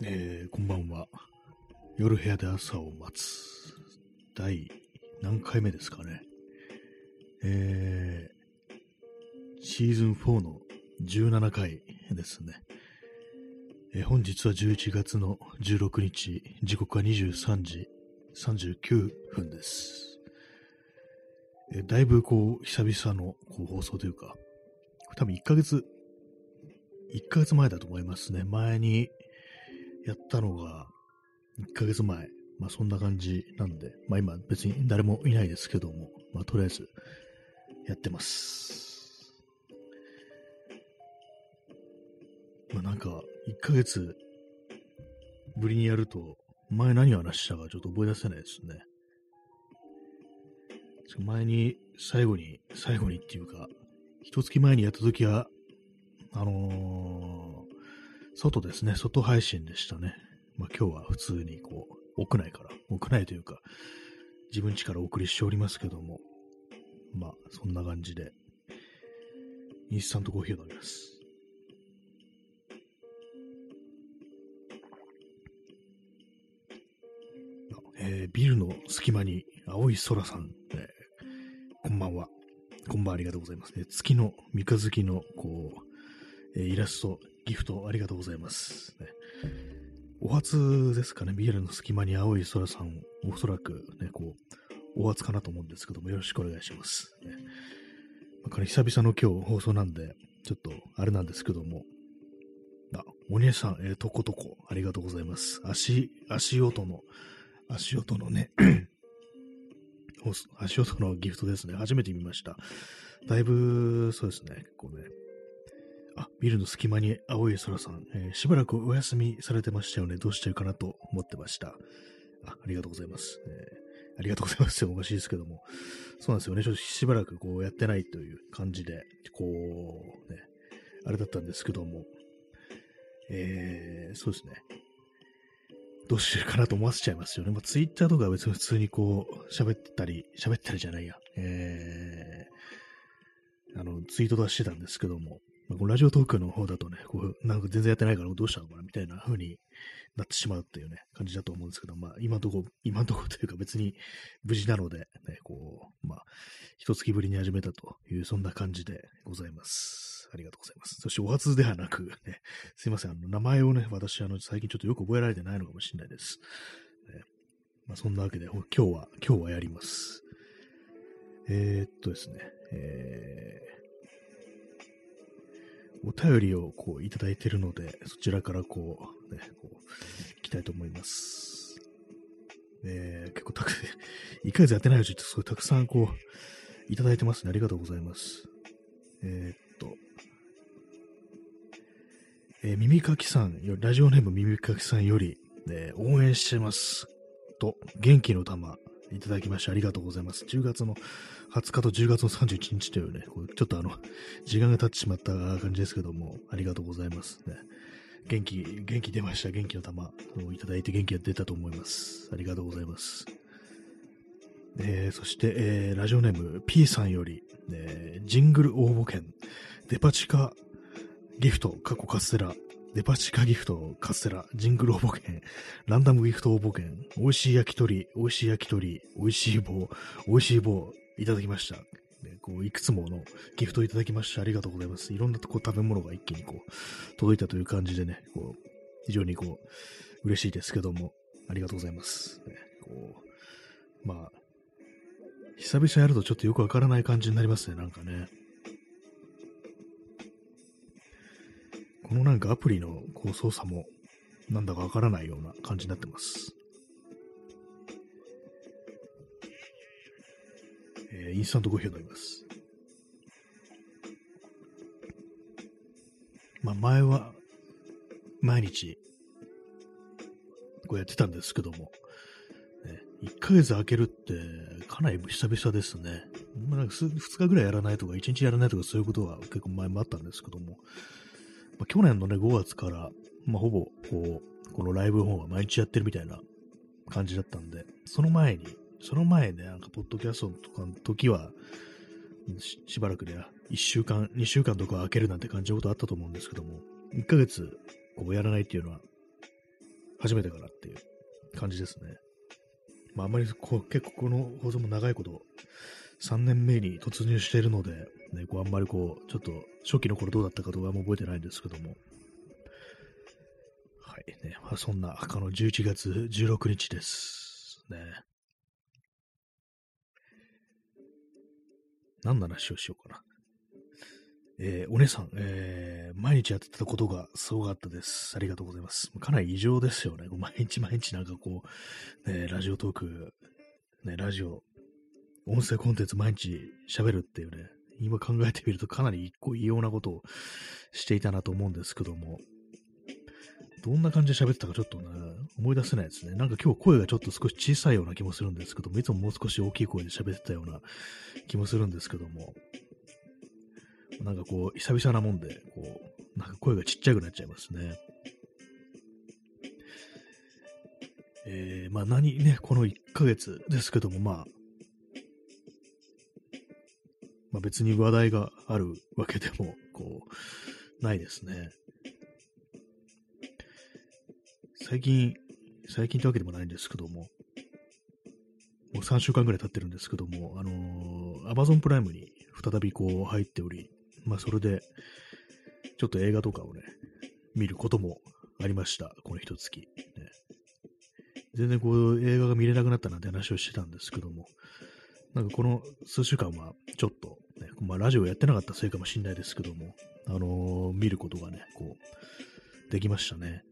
えー、こんばんは。夜部屋で朝を待つ。第何回目ですかね。えー、シーズン4の17回ですね。えー、本日は11月の16日、時刻は23時39分です。えー、だいぶこう、久々のこう放送というか、多分1ヶ月、1ヶ月前だと思いますね。前にやったのが1ヶ月前。まあそんな感じなんで、まあ今別に誰もいないですけども、まあとりあえずやってます。まあなんか1ヶ月ぶりにやると、前何を話したかちょっと覚え出せないですね。前に最後に、最後にっていうか、一月前にやった時は、あのー外ですね、外配信でしたね。まあ今日は普通にこう、屋内から、屋内というか、自分家からお送りしておりますけども、まあそんな感じで、インスタントコーヒーを飲みます。えー、ビルの隙間に青い空さん、えー、こんばんは。こんばんはありがとうございます。ね、月の三日月の、こう、えー、イラストギフトありがとうございます。ね、お初ですかね、ビールの隙間に青い空さん、おそらくね、こう、お初かなと思うんですけども、よろしくお願いします。ね、まあ、久々の今日放送なんで、ちょっとあれなんですけども、あ、お姉さん、えー、とことこ、ありがとうございます。足、足音の、足音のね 足音のギフトですね。初めて見ました。だいぶ、そうですね、こうね、あ、ビルの隙間に青い空さん、えー、しばらくお休みされてましたよね。どうしてるかなと思ってました。あありがとうございます。えー、ありがとうございます。おかしいですけども。そうなんですよね。ちょっとしばらくこうやってないという感じで、こう、ね、あれだったんですけども、えー、そうですね。どうしてるかなと思わせちゃいますよね。まあ、ツイッターとかは別に普通にこう、喋ったり、喋ったりじゃないや。えー、あの、ツイート出してたんですけども、まあ、ラジオトークの方だとね、こう、なんか全然やってないからどうしたのかなみたいな風になってしまうっていうね、感じだと思うんですけど、まあ、今んとこ、今んとこというか別に無事なので、ね、こう、まあ、一月ぶりに始めたという、そんな感じでございます。ありがとうございます。そしてお初ではなく、ね、すいません、あの、名前をね、私、あの、最近ちょっとよく覚えられてないのかもしれないです。ね、まあ、そんなわけで、今日は、今日はやります。えー、っとですね、えー、お便りをこういただいているので、そちらからこう、ね、こう、いきたいと思います。えー、結構たく、1ヶ月やってないうちってすごいたくさんこう、いただいてますね。ありがとうございます。えー、っと、えー、耳かきさんラジオネーム耳かきさんより、えー、応援してます。と、元気の玉、いただきましてありがとうございます。10月の20日と10月の31日というね、ちょっとあの、時間が経ってしまった感じですけども、ありがとうございます。ね。元気、元気出ました。元気の玉。をいただいて元気が出たと思います。ありがとうございます。えー、そして、えー、ラジオネーム P さんより、えー、ジングル応募券、デパ地下ギフト、過去カステラ、デパ地下ギフト、カステラ、ジングル応募券、ランダムギフト応募券、美味しい焼き鳥、美味しい焼き鳥、美味しい棒、美味しい棒、いただきました。ねこういくつものギフトをいただきましてありがとうございます。いろんなこ食べ物が一気にこう届いたという感じでね、こう非常にこう嬉しいですけども、ありがとうございます。ね、こうまあ、久々やるとちょっとよくわからない感じになりますね、なんかね。このなんかアプリのこう操作もなんだかわからないような感じになってます。えー、インスタントコーヒーを飲みます。まあ前は毎日こうやってたんですけども、ね、1ヶ月空けるってかなり久々ですね。まあ、なんか2日ぐらいやらないとか1日やらないとかそういうことは結構前もあったんですけども、まあ、去年のね、5月から、まあ、ほぼ、こう、このライブ本は毎日やってるみたいな感じだったんで、その前に、その前ね、なんか、ポッドキャストとかの時は、ししばらくで、ね、1週間、2週間とか空けるなんて感じのことあったと思うんですけども、1ヶ月、こうやらないっていうのは、初めてからっていう感じですね。まあ、あんまりこう結構この放送も長いこと、3年目に突入しているので、ね、こうあんまりこう、ちょっと初期の頃どうだったかとかも覚えてないんですけども、はいね、まあ、そんな、あの11月16日です。ね。何の話をしようかな。えー、お姉さん、えー、毎日やってたことがすごかったです。ありがとうございます。かなり異常ですよね。毎日毎日なんかこう、ね、ラジオトーク、ね、ラジオ、音声コンテンツ毎日喋るっていうね、今考えてみるとかなり一個異様なことをしていたなと思うんですけども、どんな感じで喋ってたかちょっとね、思い出せないですね。なんか今日声がちょっと少し小さいような気もするんですけども、いつももう少し大きい声で喋ってたような気もするんですけども、なんかこう、久々なもんで、こう、なんか声がちっちゃくなっちゃいますね。えー、まあ何ね、この1ヶ月ですけども、まあ、まあ別に話題があるわけでも、こう、ないですね。最近、最近ってわけでもないんですけども、もう3週間ぐらい経ってるんですけども、あのー、Amazon プライムに再びこう入っており、まあそれで、ちょっと映画とかをね、見ることもありました、この一月、ね。全然こう映画が見れなくなったなんて話をしてたんですけども、なんかこの数週間はちょっと、ね、まあラジオやってなかったせいかもしれないですけども、あのー、見ることがね、こう、できましたね。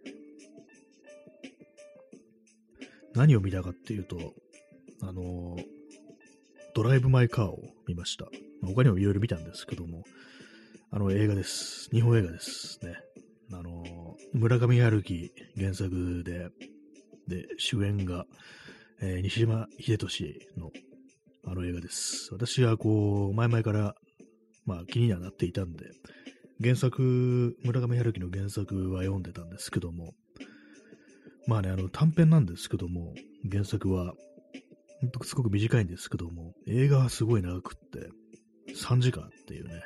何を見たかっていうと、あの、ドライブ・マイ・カーを見ました。まあ、他にもいろいろ見たんですけども、あの映画です。日本映画ですね。あの、村上春樹原作で、で、主演が、えー、西島秀俊のあの映画です。私はこう、前々から、まあ気にはなっていたんで、原作、村上春樹の原作は読んでたんですけども、まあね、あの短編なんですけども、原作は、すごく短いんですけども、映画はすごい長くって、3時間っていうね、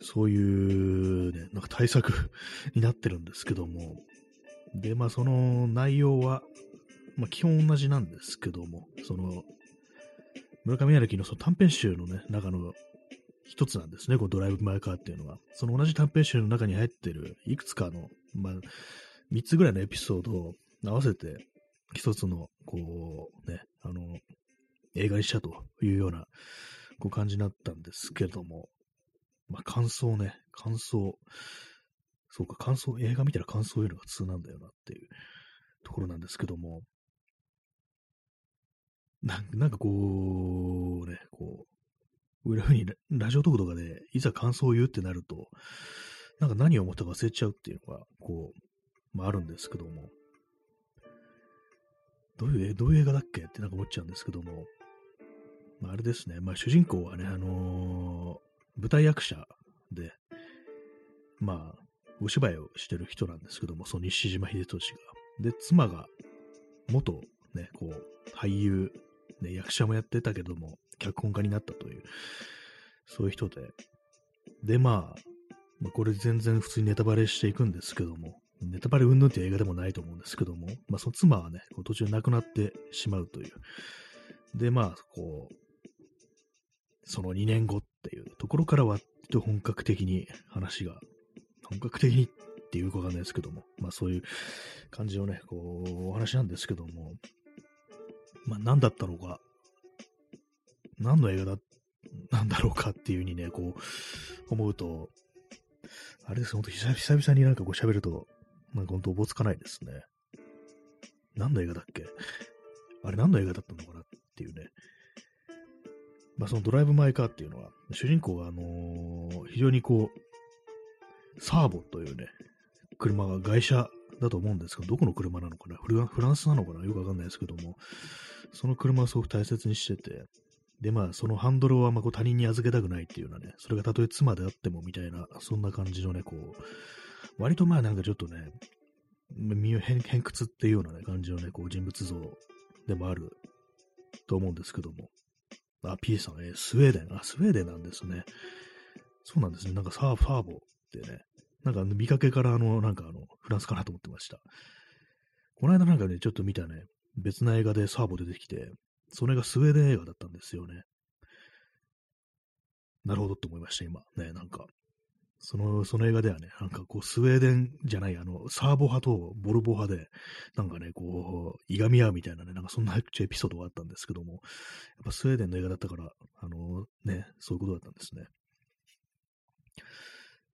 そういうね、なんか対策 になってるんですけども、で、まあその内容は、まあ基本同じなんですけども、その、村上春樹のその短編集のね、中の一つなんですね、このドライブ・マイ・カーっていうのは。その同じ短編集の中に入ってるいくつかの、まあ、3つぐらいのエピソードを合わせて、一つの、こう、ね、あの、映画にしたというような、こう感じになったんですけれども、まあ、感想ね、感想。そうか、感想、映画見たら感想を言うのが普通なんだよなっていうところなんですけども、ななんかこう、ね、こう、裏にラジオトークとかでいざ感想を言うってなると、なんか何を思ったか忘れちゃうっていうのが、こう、まああるんですけども、どういう、どういう映画だっけ？ってなんか思っちゃうんですけども、まあ、あれですね、まあ主人公はね、あのー舞台役者で、まあ、お芝居をしてる人なんですけども、その西島秀俊が。で、妻が、元、ね、こう、俳優、ね、役者もやってたけども、脚本家になったという、そういう人で。で、まあ、まあ、これ全然普通にネタバレしていくんですけども、ネタバレうんぬんっていう映画でもないと思うんですけども、まあ、その妻はね、こう途中で亡くなってしまうという。で、まあ、こう、その2年後っていうところからは、本格的に話が、本格的にっていうかわかんないですけども、まあそういう感じのね、こう、お話なんですけども、まあ何だったのか、何の映画だ、なんだろうかっていうふうにね、こう、思うと、あれです、ほんと久々になんかこう喋ると、なんかほんとおぼつかないですね。何の映画だっけ？あれ何の映画だったのかなっていうね、まあ、そのドライブ・マイ・カーっていうのは、主人公が、あのー、非常にこう、サーボというね、車が外車だと思うんですけど、どこの車なのかな？フランスなのかな？よくわかんないですけども、その車をすごく大切にしてて、で、まあ、そのハンドルをあんまこう他人に預けたくないっていうようなね、それがたとえ妻であってもみたいな、そんな感じのね、こう、割とまあなんかちょっとね、身を偏屈っていうようなね、感じのね、こう人物像でもあると思うんですけども、あ、P さん、えー、スウェーデン。あ、スウェーデンなんですね。そうなんですね。なんかサーファーボってね、なんか見かけからあの、なんかあの、フランスかなと思ってました。この間なんかね、ちょっと見たね、別な映画でサーボ出てきて、それがスウェーデン映画だったんですよね。なるほどって思いました、今。ね、なんか。その、その映画ではね、なんかこう、スウェーデンじゃない、あの、サーボ派とボルボ派で、なんかね、こう、いがみ合うみたいなね、なんかそんなエピソードがあったんですけども、やっぱスウェーデンの映画だったから、あの、ね、そういうことだったんですね。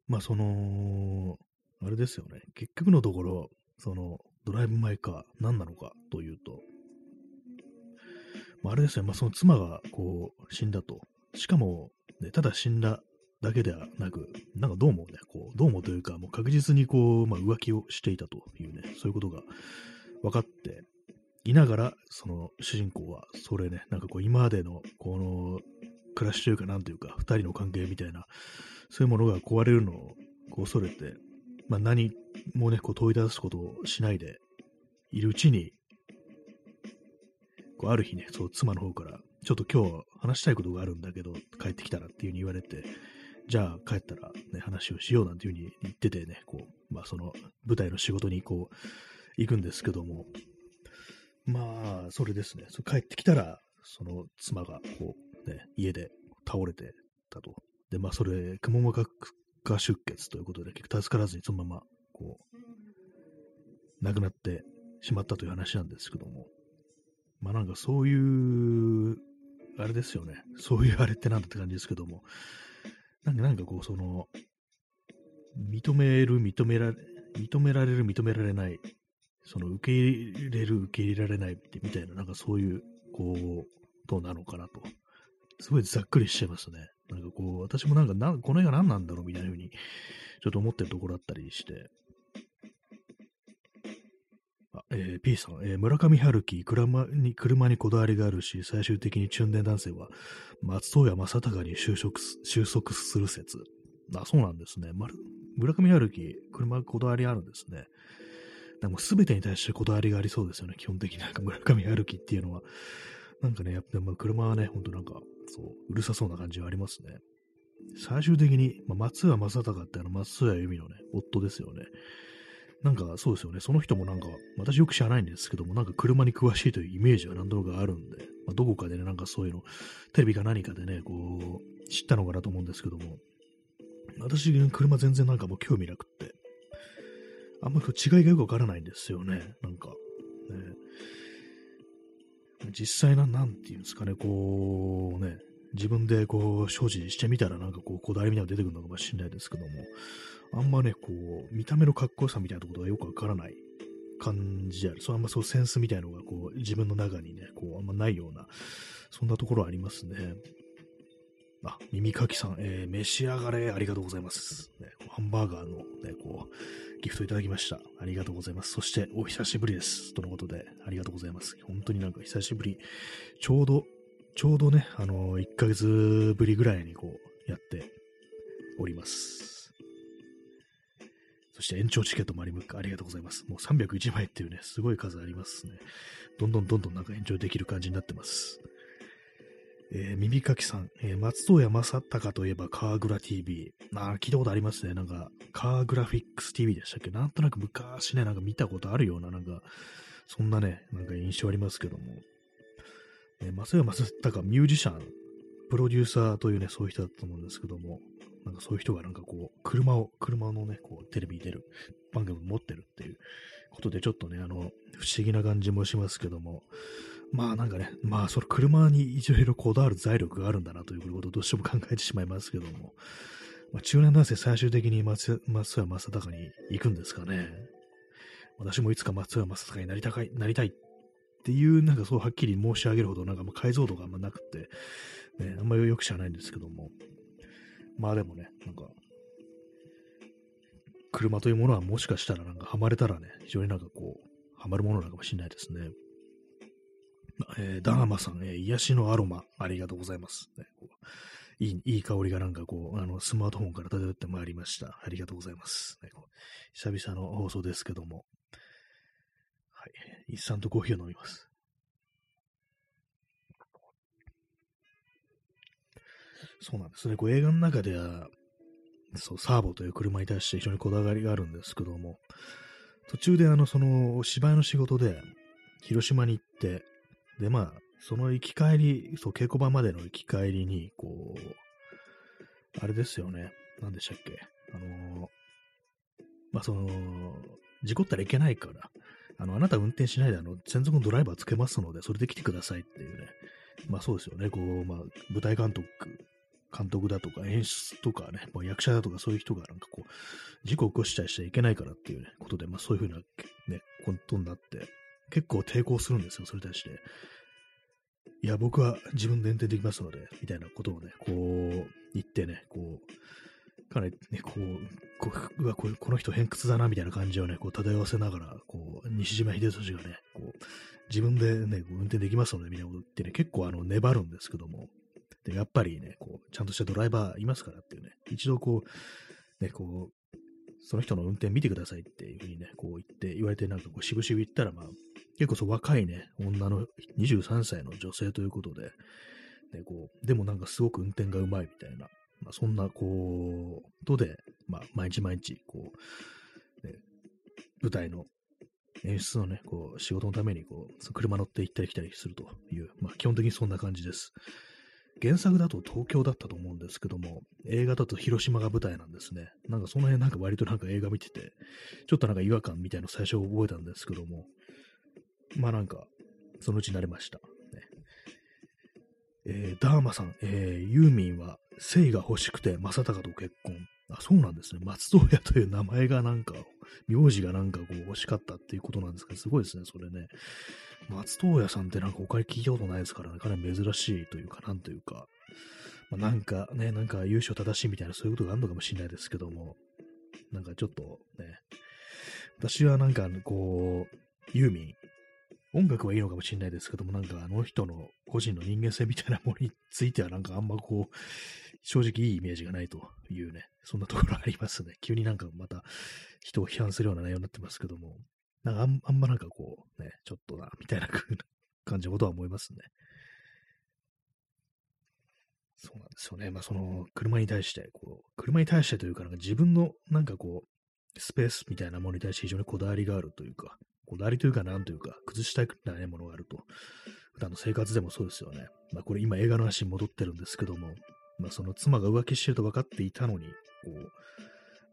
まあ、その、あれですよね、結局のところ、その、ドライブ・マイ・カー、何なのかというと、まあ、あれですよ、まあ、その妻が、こう、死んだと。しかも、ね、ただ死んだだけではなく、なんかどうもね、こう、どうもというか、もう確実にこう、まあ、浮気をしていたというね、そういうことが分かっていながら、その主人公は、それね、なんかこう、今までの、この、暮らしというか、なんというか、二人の関係みたいな、そういうものが壊れるのを恐れて、まあ、何もね、こう問い出すことをしないでいるうちに、こうある日ね、そう妻の方から、ちょっと今日話したいことがあるんだけど、帰ってきたらっていう風に言われて、じゃあ帰ったらね、話をしようなんていう風に言っててね、こう、まあその舞台の仕事にこう、行くんですけども、まあ、それですね、そ帰ってきたら、その妻がこう、ね、家で倒れてたと。で、まあそれ、くも膜下出血ということで、結局助からずにそのまま、こう、亡くなってしまったという話なんですけども、まあなんかそういう、あれですよね。そういうあれってなんだって感じですけども、なんかなんかこう、その、認める、認められ、認められる、認められない、その受け入れる、受け入れられないってみたいな、なんかそういう、こう、どうなのかなと。すごいざっくりしちゃいましたね。なんかこう、私もなんかな、この映画何なんだろうみたいな風に、ちょっと思ってるところだったりして。えー、P さん、えー、村上春樹車に、車にこだわりがあるし、最終的に中年男性は、松任谷正隆に就職収束する説。あ、そうなんですね。村上春樹、車こだわりあるんですね。でも全てに対してこだわりがありそうですよね。基本的になんか村上春樹っていうのは。なんかね、やっぱ車はね、ほんとなんか、そう、うるさそうな感じはありますね。最終的に、まあ、松谷正隆ってあの松谷由実のね、夫ですよね。なんかそうですよね。その人もなんか、私よく知らないんですけども、なんか車に詳しいというイメージは何となくあるんで、まあ、どこかでね、なんかそういうの、テレビか何かでね、こう、知ったのかなと思うんですけども、私、車全然なんかもう興味なくって、あんまり違いがよくわからないんですよね。なんか、ね。実際な、なんていうんですかね、こう、ね、自分でこう、所持してみたらなんかこう、こだわりみたいなの出てくるのかもしれないですけども、あんまね、こう、見た目のかっこよさみたいなことがよくわからない感じである。そう、あんまそうセンスみたいなのが、こう、自分の中にね、こう、あんまないような、そんなところありますね。あ、耳かきさん、えー、召し上がれ、ありがとうございます。ね、ハンバーガーのね、こう、ギフトいただきました。ありがとうございます。そして、お久しぶりです。とのことで、ありがとうございます。本当になんか久しぶり。ちょうど、ちょうどね、あのー、1ヶ月ぶりぐらいにこう、やっております。そして延長チケットもありありがとうございます。もう301枚っていうね、すごい数ありますね。どんどんどんどんなんか延長できる感じになってます。えー、耳かきさん、えー、松任谷正隆といえばカーグラ TV。あ聞いたことありますね。なんか、カーグラフィックス TV でしたっけ？なんとなく昔ね、なんか見たことあるような、なんか、そんなね、なんか印象ありますけども。えー、松任谷正隆、ミュージシャン、プロデューサーというね、そういう人だったと思うんですけども、なんかそういう人がなんかこう、車を、車のね、こう、テレビに出る番組を持ってるっていうことで、ちょっとね、あの、不思議な感じもしますけども、まあなんかね、まあその車にいろいろこだわる財力があるんだなということをどうしても考えてしまいますけども、まあ、中年男性最終的に松松谷正隆に行くんですかね。私もいつか松谷正隆になりたい、なりたいっていう、なんかそうはっきり申し上げるほど、なんかもう解像度があんまなくて、ね、あんまりよく知らないんですけども、まあでもね、なんか、車というものはもしかしたらなんかハマれたらね、非常になんかこう、ハマるものなのかもしれないですね。えー、ダーマさん、えー、癒しのアロマ、ありがとうございます。ね、こういいいい香りがなんかこう、あの、スマートフォンから漂ってまいりました。ありがとうございます。ね、久々の放送ですけども。はい。インスタントコーヒーを飲みます。そうなんですね。こう映画の中では、そう、サーボという車に対して非常にこだわりがあるんですけども、途中であの、その、芝居の仕事で、広島に行って、で、まあ、その行き帰り、そう、稽古場までの行き帰りに、こう、あれですよね。何でしたっけあのまあ、その、事故ったらいけないから、あの、あなた運転しないで、あの、専属のドライバーつけますので、それで来てくださいっていうね。まあそうですよね。こう、まあ、舞台監督、監督だとか演出とかね、まあ、役者だとかそういう人がなんかこう、事故を起こしちゃいしちゃいけないからっていうね、ことで、まあそういうふうなね、ことになって、結構抵抗するんですよ、それに対して。いや、僕は自分で運転できますので、みたいなことをね、こう、言ってね、こう、かなりね、こう、こうわここの人偏屈だな、みたいな感じをね、こう漂わせながら、こう、西島秀俊がね、こう、自分でね、運転できますので、みたいなこと言ってね、結構あの、粘るんですけども、で、やっぱりね、こう、ちゃんとしたドライバーいますからっていうね、一度こう、ね、こう、その人の運転見てくださいっていうふうにね、こう言って、言われて、なんかこう、しぶしぶ言ったら、まあ、結構そう若いね、女の23歳の女性ということで、ね、こう、でもなんかすごく運転がうまいみたいな、まあ、そんな、こう、とで、まあ、毎日毎日、こう、ね、舞台の演出のね、こう、仕事のために、こう、車乗って行ったり来たりするという、まあ、基本的にそんな感じです。原作だと東京だったと思うんですけども、映画だと広島が舞台なんですね。なんかその辺なんか割となんか映画見てて、ちょっとなんか違和感みたいなの最初覚えたんですけども、まあなんか、そのうちになりました。ねえー、ダーマさん、えー、ユーミンは性が欲しくて正隆と結婚。あ、そうなんですね。松任谷という名前がなんか、名字がなんかこう欲しかったっていうことなんですけど、すごいですね、それね。松任谷さんってなんか他に聞いたことないですからね、かなり珍しいというか、なんというか、まあ、なんかね、なんか優勝正しいみたいなそういうことがあるのかもしれないですけども、なんかちょっとね、私はなんかこう、ユーミン、音楽はいいのかもしれないですけども、なんかあの人の個人の人間性みたいなものについてはなんかあんまこう、正直いいイメージがないというね、そんなところありますね。急になんかまた人を批判するような内容になってますけども、なんかあんあんまなんかこう、ね、ちょっとな、みたいな感じのことは思いますね。そうなんですよね。まあその車に対して、こう、車に対してというか、なんか自分のなんかこう、スペースみたいなものに対して非常にこだわりがあるというか、こだわりというか、なんというか、崩したくないものがあると。普段の生活でもそうですよね。まあ、これ今映画の話に戻ってるんですけども、まあ、その妻が浮気してると分かっていたのに、こう、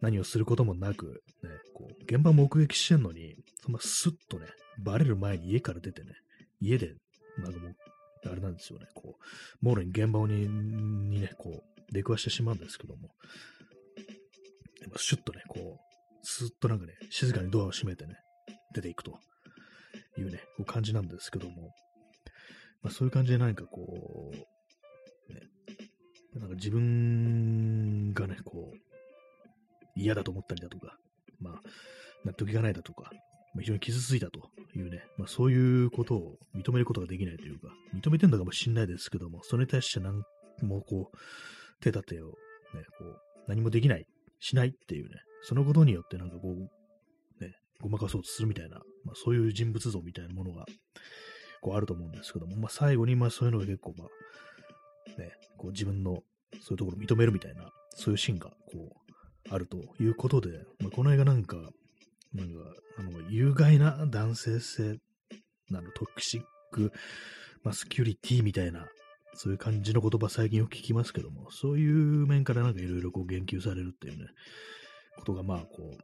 何をすることもなく、ね、こう、現場目撃してんのに、そんなスッとね、バレる前に家から出てね、家で、なんかもう、あれなんですよね、こう、もろに現場ににね、こう、出くわしてしまうんですけども、シュッとね、こう、スッとなんかね、静かにドアを閉めてね、出ていくというね、こう感じなんですけども、まあ、そういう感じで何かこう、ね、なんか自分がね、こう、嫌だと思ったりだとか、まあ、納得いかないだとか、まあ、非常に傷ついたというね、まあ、そういうことを認めることができないというか、認めてんだかもしれないですけども、それに対して何もこう、手立てを、ね、こう、何もできない、しないっていうね、そのことによってなんかこう、ねごまかそうとするみたいな、まあ、そういう人物像みたいなものが、こうあると思うんですけども、まあ、最後に、まあ、そういうのが結構、まあ、ね、こう自分のそういうところを認めるみたいな、そういうシーンが、こう、あるということで、まあ、この映画なんか、なんか、あの、有害な男性性、なの、トクシックマスキュリティみたいな、そういう感じの言葉最近よく聞きますけども、そういう面からなんかいろいろこう言及されるっていうね、ことがまあこう、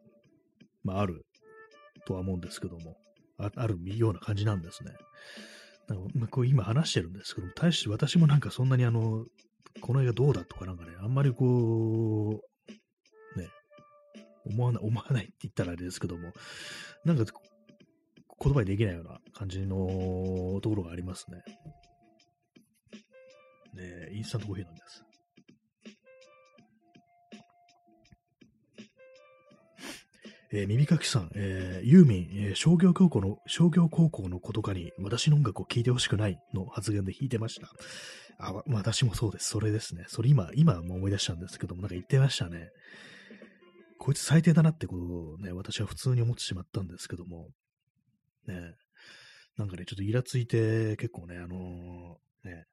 まああるとは思うんですけども、ああるような感じなんですね。なんかまあ、こう今話してるんですけども、大して私もなんかそんなにあの、この映画どうだとかなんかね、あんまりこう、思わない、思わないって言ったらあれですけども、なんか言葉にできないような感じのところがありますね。ねインスタントコーヒーなんです。えー、耳かきさん、えー、ユーミン、えー、商業高校の、商業高校の子とかに私の音楽を聴いてほしくないの発言で弾いてました。あ、私もそうです。それですね。それ今、今も思い出したんですけども、なんか言ってましたね。こいつ最低だなってことをね、私は普通に思ってしまったんですけども、ね、なんかね、ちょっとイラついて、結構ね、あのー、ね、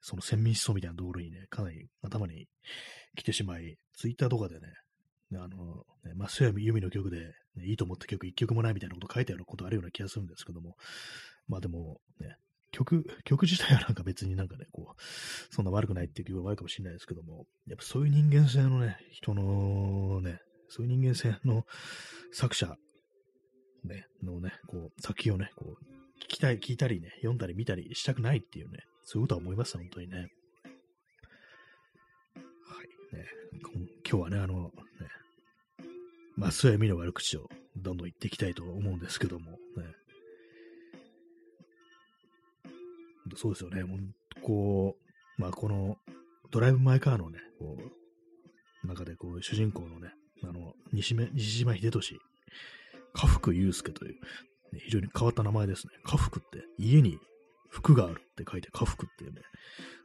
その先民思想みたいなところにね、かなり頭に来てしまい、ツイッターとかでね、あの、ね、マスヤミユミの曲で、ね、いいと思った曲一曲もないみたいなこと書いたようなことあるような気がするんですけども、まあでもね、曲、曲自体はなんか別になんかね、こう、そんな悪くないっていう曲は悪いかもしれないですけども、やっぱそういう人間性のね、人のね、そういう人間性の作者、ね、のね、こう、作品をね、こう、聞きたい、聞いたりね、読んだり見たりしたくないっていうね、そういうことは思います、本当にね。はい、ね。今日はね、あの、ね、まあ、そういう意味の悪口をどんどん言っていきたいと思うんですけども、ね。そうですよね。もうこう、まあ、この、ドライブ・マイ・カーのね、こう、中でこう、主人公のね、西西島秀俊、家福祐介という、ね、非常に変わった名前ですね。家福って、家に服があるって書いて家福っていうね、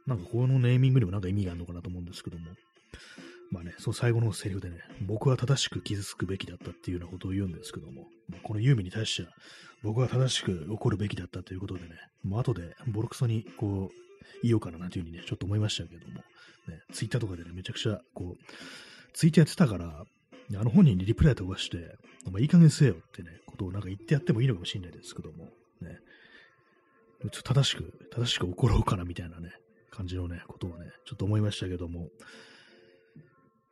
なんかこのネーミングにもなんか意味があるのかなと思うんですけども、まあね、その最後のセリフでね、僕は正しく傷つくべきだったっていうようなことを言うんですけども、このユーミンに対しては、僕は正しく怒るべきだったということでね、もう後でボロクソにこう、言おうかななんていうふうにね、ちょっと思いましたけども、ね、ツイッターとかでね、めちゃくちゃこう、ツイッターやってたから、あの本人にリプライ飛ばして、まあ、いい加減せよってね、ことをなんか言ってやってもいいのかもしれないですけども、ね、ちょっと正しく、正しく怒ろうかなみたいなね、感じのね、ことをね、ちょっと思いましたけども、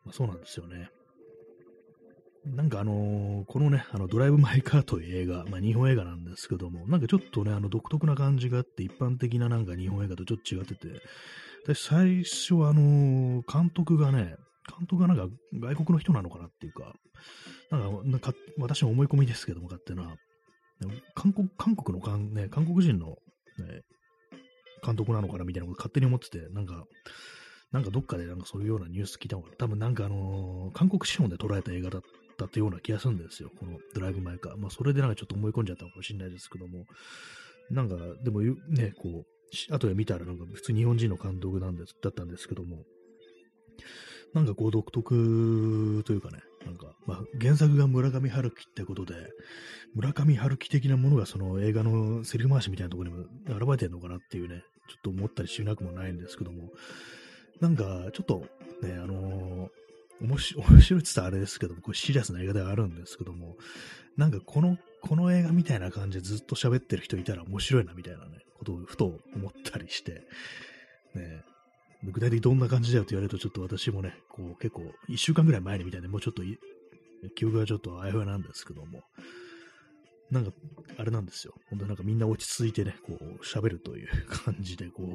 まあ、そうなんですよね。なんかあのー、このね、あのドライブ・マイ・カーという映画、まあ、日本映画なんですけども、なんかちょっとね、あの独特な感じがあって、一般的ななんか日本映画とちょっと違ってて、私最初はあのー、監督がね、監督がなんか外国の人なのかなっていうか、なんか、私の思い込みですけども、勝手な、韓国、韓国のかん、ね、韓国人の、ね、監督なのかなみたいなこと勝手に思ってて、なんか、なんかどっかでなんかそういうようなニュース聞いたのかな。多分なんかあのー、韓国資本で捉えた映画だったってような気がするんですよ。このドライブ・マイ・カー。まあそれでなんかちょっと思い込んじゃったのかもしれないですけども。なんか、でもね、こう、後で見たらなんか普通日本人の監督なんです、だったんですけども、なんかこう独特というかね、なんか、まあ、原作が村上春樹ってことで、村上春樹的なものがその映画のセリフ回しみたいなところにも現れてるのかなっていうね、ちょっと思ったりしなくもないんですけども、なんか、ちょっとね、あのー、面白 い、って言ったらあれですけども、これシリアスな映画ではあるんですけども、なんかこの、この映画みたいな感じでずっと喋ってる人いたら面白いなみたいなね、ことをふと思ったりして、ね、具体的にどんな感じだよって言われるとちょっと私もね、こう結構一週間ぐらい前にみたいでもうちょっと記憶がちょっとあやふやなんですけども、なんか、あれなんですよ。本当なんかみんな落ち着いてね、こう、喋るという感じで、こう、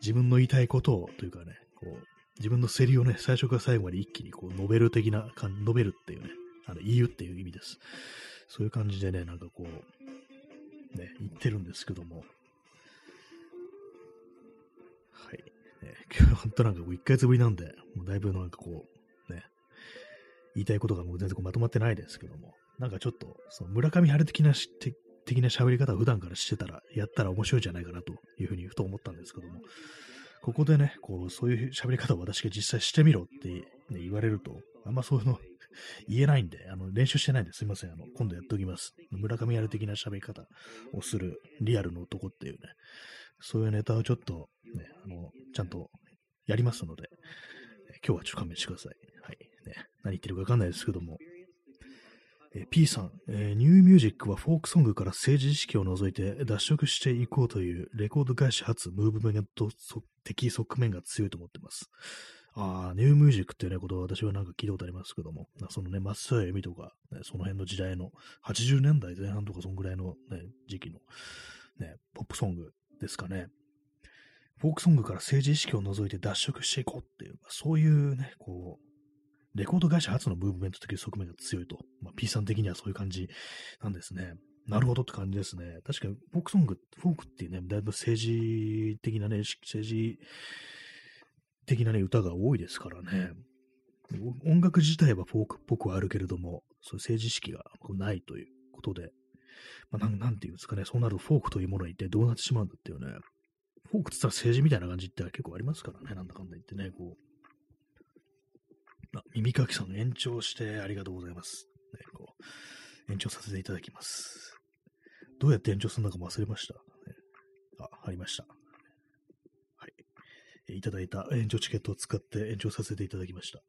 自分の言いたいことを、というかね、こう、自分のセリをね、最初から最後まで一気にこう、述べる的な、述べるっていうね、あの、言うっていう意味です。そういう感じでね、なんかこう、ね、言ってるんですけども、はい。ね、今日本当なんかこう1ヶ月ぶりなんで、もうだいぶなんかこう、ね、言いたいことがもう全然まとまってないですけども、なんかちょっと、その村上春的な的な喋り方を普段からしてたら、やったら面白いんじゃないかなというふうにふと思ったんですけども、ここでね、こう、そういう喋り方を私が実際してみろって、ね、言われると、あんまそういうの 言えないんで、あの、練習してないんですいません。あの、今度やっておきます。村上春的な喋り方をするリアルの男っていうね、そういうネタをちょっと、ね、あの、ちゃんとやりますので、今日はちょっと勘弁してください。はい。ね、何言ってるかわかんないですけども。え P さん、え、ニューミュージックはフォークソングから政治意識を除いて脱色していこうというレコード会社初ムーブメント的側面が強いと思ってます。ああ、ニューミュージックっていうね、ことは私はなんか聞いたことありますけども、そのね、松任谷由実とか、ね、その辺の時代の80年代前半とかそんぐらいのね、時期のね、ポップソングですかね。フォークソングから政治意識を除いて脱色していこうっていう、そういうね、こう、レコード会社初のムーブメント的側面が強いと。まあ、P さん的にはそういう感じなんですね。なるほどって感じですね。確かに、フォークソング、フォークっていうね、だいぶ政治的なね、政治的なね、歌が多いですからね。音楽自体はフォークっぽくはあるけれども、そういう政治意識がないということで、まあ、なんなんていうんですかね、そうなるとフォークというものは一体どうなってしまうんだっていうね、フォークって言ったら政治みたいな感じって結構ありますからね、なんだかんだ言ってね、こう。あ、耳かきさん延長してありがとうございます。ね、こう、延長させていただきます。どうやって延長するのかも忘れました。ね、あ、ありました。はい。いただいた延長チケットを使って延長させていただきました。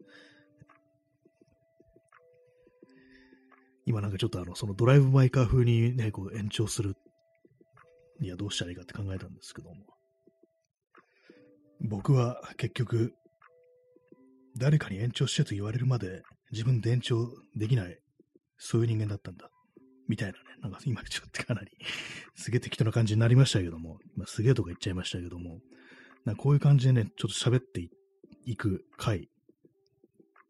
今なんかちょっとあの、そのドライブ・マイ・カー風にね、こう延長するいや、どうしたらいいかって考えたんですけども。僕は結局、誰かに延長してと言われるまで自分で延長できない、そういう人間だったんだ。みたいなね、なんか今ちょっとかなりすげえ適当な感じになりましたけども、まあ、すげえとか言っちゃいましたけども、なこういう感じでね、ちょっと喋っていく回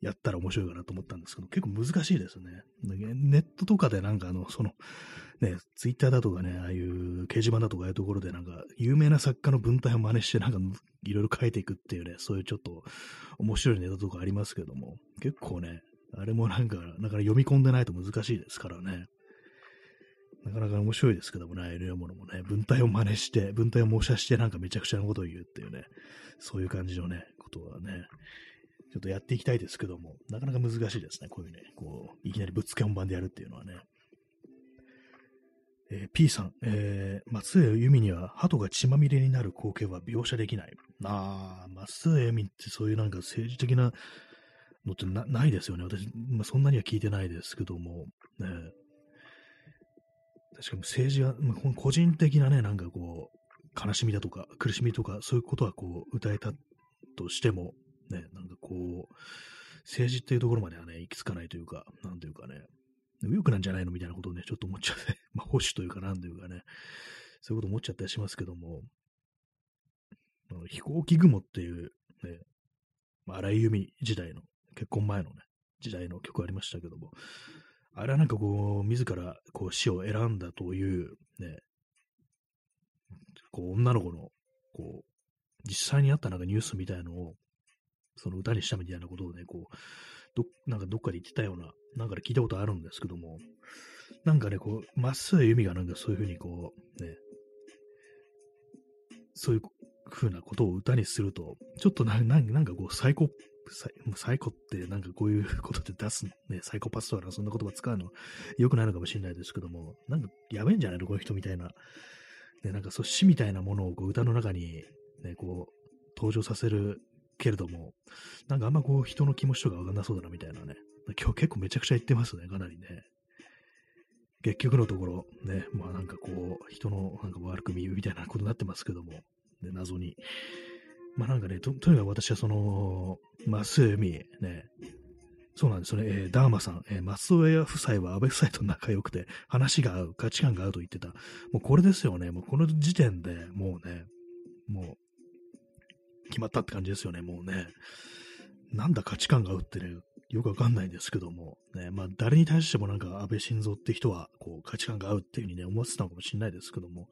やったら面白いかなと思ったんですけど、結構難しいですね。ネットとかでなんかあの、その、ね、ツイッターだとかね、ああいう掲示板だとかああいうところでなんか、有名な作家の文体を真似してなんか、いろいろ書いていくっていうね、そういうちょっと面白いネタとかありますけども、結構ね、あれもなんか、なかなか読み込んでないと難しいですからね。なかなか面白いですけどもね、ああいうものもね、文体を真似して、文体を模写してなんかめちゃくちゃなことを言うっていうね、そういう感じのね、ことはね、ちょっとやっていきたいですけども、なかなか難しいですね。こういうね、こう、いきなりぶっつけ本番でやるっていうのはね。えー、P さん、えー、松江由美には鳩が血まみれになる光景は描写できない。ああ、松江由美ってそういうなんか政治的なのってないですよね。私、まあ、そんなには聞いてないですけども、ね、確かに政治は、まあ、個人的なね、なんかこう、悲しみだとか苦しみとかそういうことはこう歌えたとしても、ね、なんかこう、政治っていうところまではね、行き着かないというか、なんというかね、右翼なんじゃないのみたいなことをね、ちょっと思っちゃって、まあ、保守というかなんというかね、そういうこと思っちゃったりしますけども、あの飛行機雲っていう、ね、まあ、荒井由実時代の、結婚前のね、時代の曲ありましたけども、あれはなんかこう、自らこう死を選んだという、ね、こう、女の子の、こう、実際にあったなんかニュースみたいのを、その歌にしたみたいなことをね、こう、ど、なんかどっかで言ってたような、なんかで聞いたことあるんですけども、なんかね、こう、まっすぐ由美がなんかそういうふうにこう、ね、そういうふうなことを歌にすると、ちょっとななんかこう、サイコ、サイサイコってなんかこういう ことで出す、ね、サイコパスとかそんな言葉使うの良くないのかもしれないですけども、なんかやべえんじゃないのこの人みたいな。ね、なんかそう詩みたいなものをこう歌の中にね、こう、登場させるけれども、なんかあんまこう人の気持ちとかわかんなそうだなみたいなね。今日結構めちゃくちゃ言ってますね、かなりね。結局のところ、ね、まあなんかこう、人のなんか悪く見るみたいなことになってますけども、ね、謎に。まあなんかね、ととにかく私はその、まあ、末海、ね、そうなんですよね、えー、ダーマさん、えー、松尾屋夫妻は安倍夫妻と仲良くて、話が合う、価値観が合うと言ってた。もうこれですよね、もうこの時点でもうね、もう決まったって感じですよね、もうね。なんだ価値観が合うってね、よくわかんないんですけども、ね、まあ誰に対してもなんか安倍晋三って人はこう価値観が合うっていう風にね、思ってたのかもしれないですけども、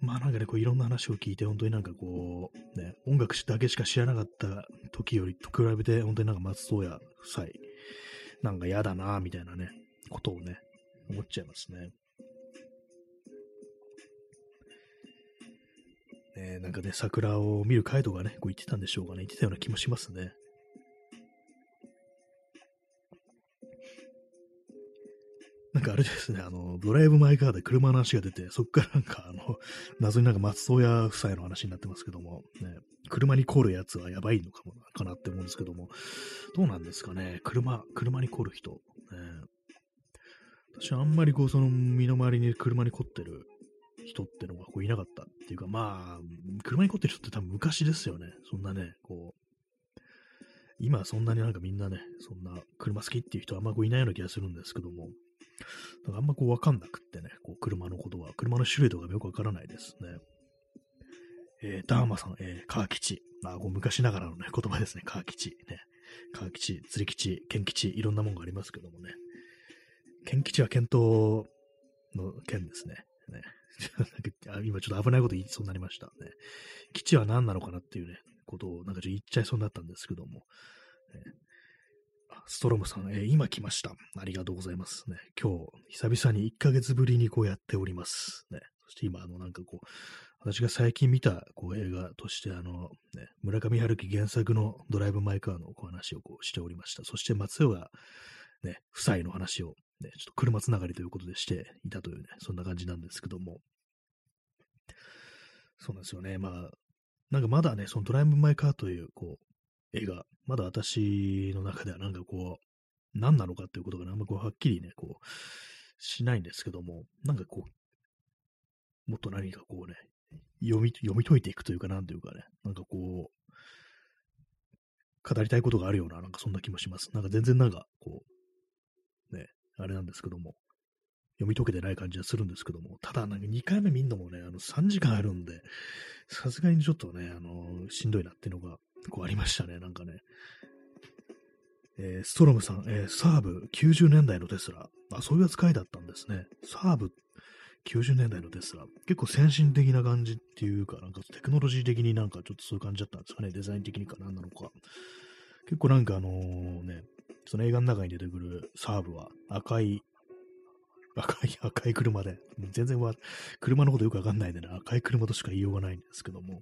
まあなんかね、こういろんな話を聞いて、本当になんかこう、ね、音楽だけしか知らなかった時よりと比べて、本当になんか松任谷夫妻、なんか嫌だなみたいなね、ことをね、思っちゃいますね。えー、なんかね、桜を見る回とかね、こう言ってたんでしょうかね、言ってたような気もしますね。なんかあれですね、あの、ドライブ・マイ・カーで車の話が出て、そこからなんか、あの、謎になんか松任谷夫妻の話になってますけども、ね、車に凝るやつはやばいのかもかなって思うんですけども、どうなんですかね、車、車に凝る人。ね、私はあんまりこう、その身の回りに車に凝ってる人ってのがこういなかったっていうか、まあ、車に凝ってる人って多分昔ですよね。そんなね、こう、今そんなになんかみんなね、そんな車好きっていう人はあんまこういないような気がするんですけども、なんかあんまこうわかんなくってね、こう車のことは、車の種類とかよくわからないですね。えー、ダーマさん、えー、川吉。まあ、こう昔ながらのね、言葉ですね、川吉。ね。川吉、釣り吉、剣吉、いろんなもんがありますけどもね。剣吉は剣闘の剣ですね。ね 今ちょっと危ないこと言いそうになりましたね。基地は何なのかなっていうね、ことをなんかちょっと言っちゃいそうになったんですけども。ストロムさん、えー、今来ました。ありがとうございます。ね、今日、久々に1ヶ月ぶりにこうやっております。ね、そして今、あの、なんかこう、私が最近見たこう映画として、あの、ね、村上春樹原作のドライブ・マイ・カーのお話をこうしておりました。そして松尾が、ね、夫妻の話をね、ちょっと車つながりということでしていたというね、そんな感じなんですけども。そうなんですよね。まあ、なんかまだね、そのドライブ・マイ・カーという、こう、映画、まだ私の中ではなんかこう、何なのかっていうことが、ね、あんまこうはっきりね、こう、しないんですけども、なんかこう、もっと何かこうね、読み、読み解いていくというか、なんというかね、なんかこう、語りたいことがあるような、なんかそんな気もします。なんか全然なんか、こう、あれなんですけども、読み解けてない感じはするんですけども、ただなんか2回目見んのもね、あの3時間あるんで、さすがにちょっとね、あの、しんどいなっていうのが、こうありましたね、なんかね。えー、ストロムさん、えー、サーブ90年代のテスラ。あ、そういう扱いだったんですね。サーブ90年代のテスラ。結構先進的な感じっていうか、なんかテクノロジー的になんかちょっとそういう感じだったんですかね。デザイン的にか何なのか。結構なんかあのね、その映画の中に出てくるサーブは赤い、赤い、赤い車で、全然は、車のことよくわかんないんでね、赤い車としか言いようがないんですけども、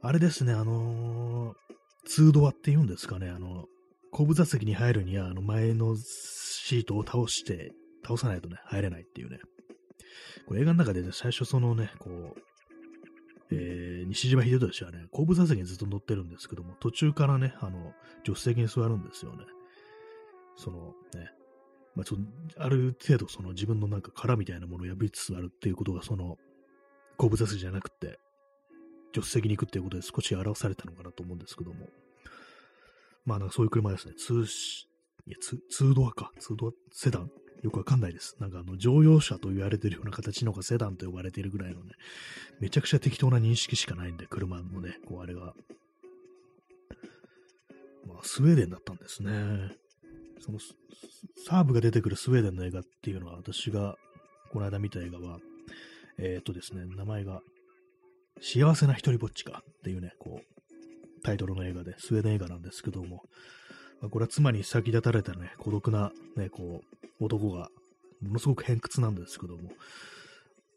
あれですね、あのー、ツードアって言うんですかね、あの、後部座席に入るには、あの前のシートを倒して、倒さないとね、入れないっていうね。これ映画の中でね、最初そのね、こう、えー、西島秀俊はね、後部座席にずっと乗ってるんですけども、途中からね、あの、助手席に座るんですよね。そのね、まあ、ちょある程度その自分のなんか殻みたいなものを破りつつあるっていうことが、その、後部座席じゃなくて、助手席に行くっていうことで少し表されたのかなと思うんですけども。まあなんかそういう車ですね。ツーシ、いや、ツツードアか。ツードアセダンよくわかんないです。なんかあの乗用車と言われてるような形のがセダンと呼ばれているぐらいのね、めちゃくちゃ適当な認識しかないんで、車のね、こうあれが。まあ、スウェーデンだったんですね。その、サーブが出てくるスウェーデンの映画っていうのは、私がこの間見た映画は、えー、っとですね、名前が、幸せな一人ぼっちかっていうね、こう、タイトルの映画で、スウェーデン映画なんですけども、まあ、これは妻に先立たれたね、孤独な、ね、こう、男が、ものすごく偏屈なんですけども、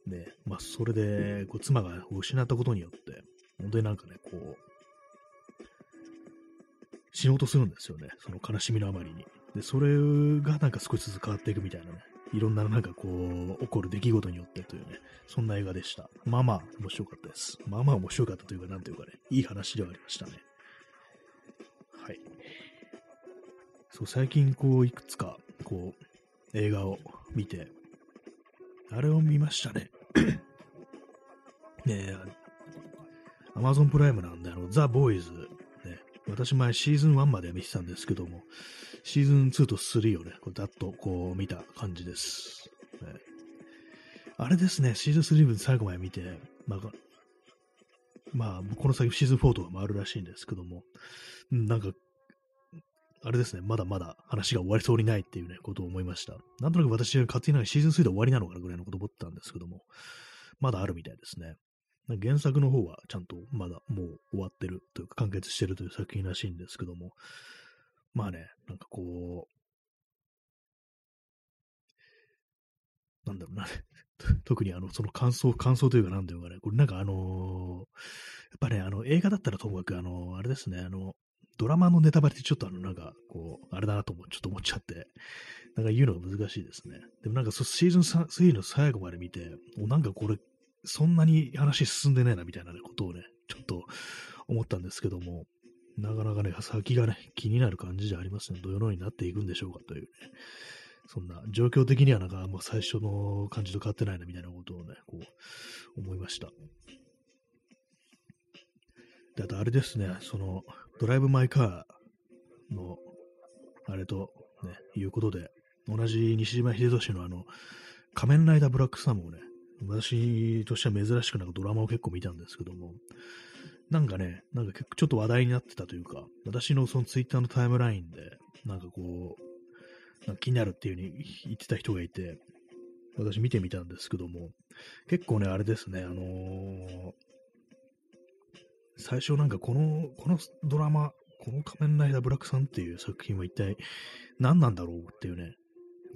ね、まあ、それで、こう、妻が失ったことによって、本当になんかね、こう、死のうとするんですよね。その悲しみのあまりに。で、それがなんか少しずつ変わっていくみたいなね。いろんななんかこう、起こる出来事によってというね、そんな映画でした。まあまあ面白かったです。まあまあ面白かったというか、なんというかね、いい話ではありましたね。はい。そう、最近こう、いくつか、こう、映画を見て、あれを見ましたね。ねえ、アマゾンプライムなんで、あの、ザ・ボーイズ、私前シーズン1まで見てたんですけども、シーズン2と3をね、こうだっとこう見た感じです。ね、あれですね、シーズン3まで最後まで見て、まあ、まあ、この先シーズン4とかもあるらしいんですけども、なんかあれですね、まだまだ話が終わりそうにないっていうね、ことを思いました。なんとなく私が勝手になんかシーズン3で終わりなのかなぐらいのこと思ったんですけども、まだあるみたいですね。原作の方はちゃんとまだもう終わってるというか完結してるという作品らしいんですけども、まあね、なんかこう、なんだろうな、特にあの、その感想、感想というかなんだよかね、これなんかあのー、やっぱね、あの、映画だったらともかく、あのー、あれですね、あの、ドラマのネタバレってちょっとあの、なんか、こう、あれだなと思、ちょっと思っちゃって、なんか言うのが難しいですね。でもなんかそシーズン3の最後まで見て、もうなんかこれ、そんなに話進んでねえなみたいな、ことをね、ちょっと思ったんですけども、なかなかね、先がね、気になる感じじゃありません、ね。どのようになっていくんでしょうかというね、そんな状況的にはなんかもう最初の感じと変わってないなみたいなことをね、こう思いました。で、あとあれですね、その、ドライブ・マイ・カーの、あれと、ね、いうことで、同じ西島秀俊のあの、仮面ライダーブラックサムをね、私としては珍しくなんかドラマを結構見たんですけども、なんかね、なんか結構ちょっと話題になってたというか、私のそのツイッターのタイムラインで、なんかこう、なんか気になるっていう風に言ってた人がいて、私見てみたんですけども、結構ね、あれですね、あのー、最初なんかこの、このドラマ、この仮面ライダーブラックさんっていう作品は一体何なんだろうっていうね、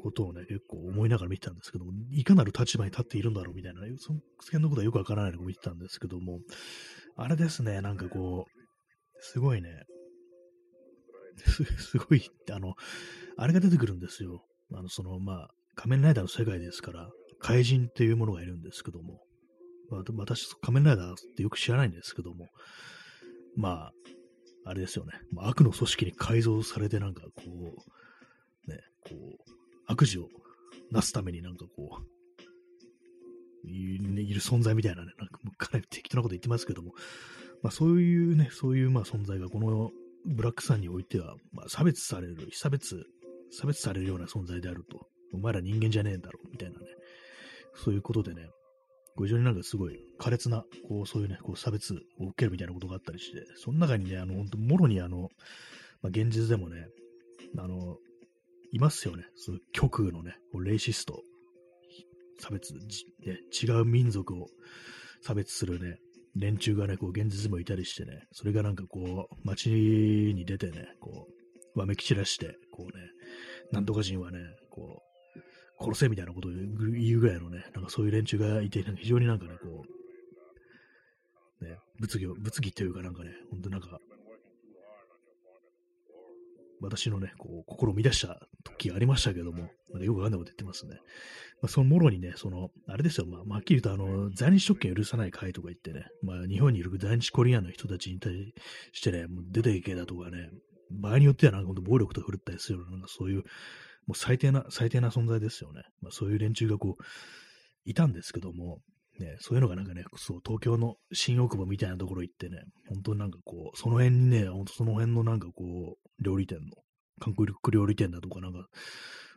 ことをね、結構思いながら見てたんですけども、いかなる立場に立っているんだろうみたいな、その辺のことはよくわからないのを見てたんですけども、あれですね、なんかこう、すごいね、す すごい、あの、あれが出てくるんですよ。あの、その、まあ、仮面ライダーの世界ですから、怪人っていうものがいるんですけども、まあ、私、仮面ライダーってよく知らないんですけども、まあ、あれですよね。ま悪の組織に改造されてなんかこう、ね、こう、悪事をなすためになんかこう、いる,、存在みたいなね、なんかかなり適当なこと言ってますけども、まあそういうね、そういうまあ存在がこのブラックさんにおいては、まあ差別される、被差別、差別されるような存在であると。お前ら人間じゃねえんだろ、みたいなね。そういうことでね、非常になんかすごい苛烈な、こう、そういうね、こう差別を受けるみたいなことがあったりして、その中にね、あの、本当もろにあの、まあ、現実でもね、あの、いますよね。そういう極右のね、レイシスト、差別、ね、違う民族を差別するね、連中がね、こう、現実もいたりしてね、それがなんかこう、街に出てね、こう、わめき散らして、こうね、なんとか人はね、こう、殺せみたいなことを言うぐらいのね、なんかそういう連中がいて、なんか非常になんかね、こう、ね、物議を、物議っていうかなんかね、ほんとなんか、私のね、こう、心を乱した時ありましたけども、まよくわかんないこと言ってますね。まあ、そのもろにね、その、あれですよ、まあ、まあ、はっきり言うと、あの、在日特権許さない会とか言ってね、まあ、日本にいる在日コリアンの人たちに対してね、もう出ていけだとかね、場合によってはなんか本当暴力と振るったりするような、なんかそういう、もう最低な、最低な存在ですよね。まあ、そういう連中がこう、いたんですけども、ね、そういうのがなんかね、そう、東京の新大久保みたいなところ行ってね、本当になんかこう、その辺にね、本当その辺のなんかこう、料理店の、韓国料理店だとかなんか、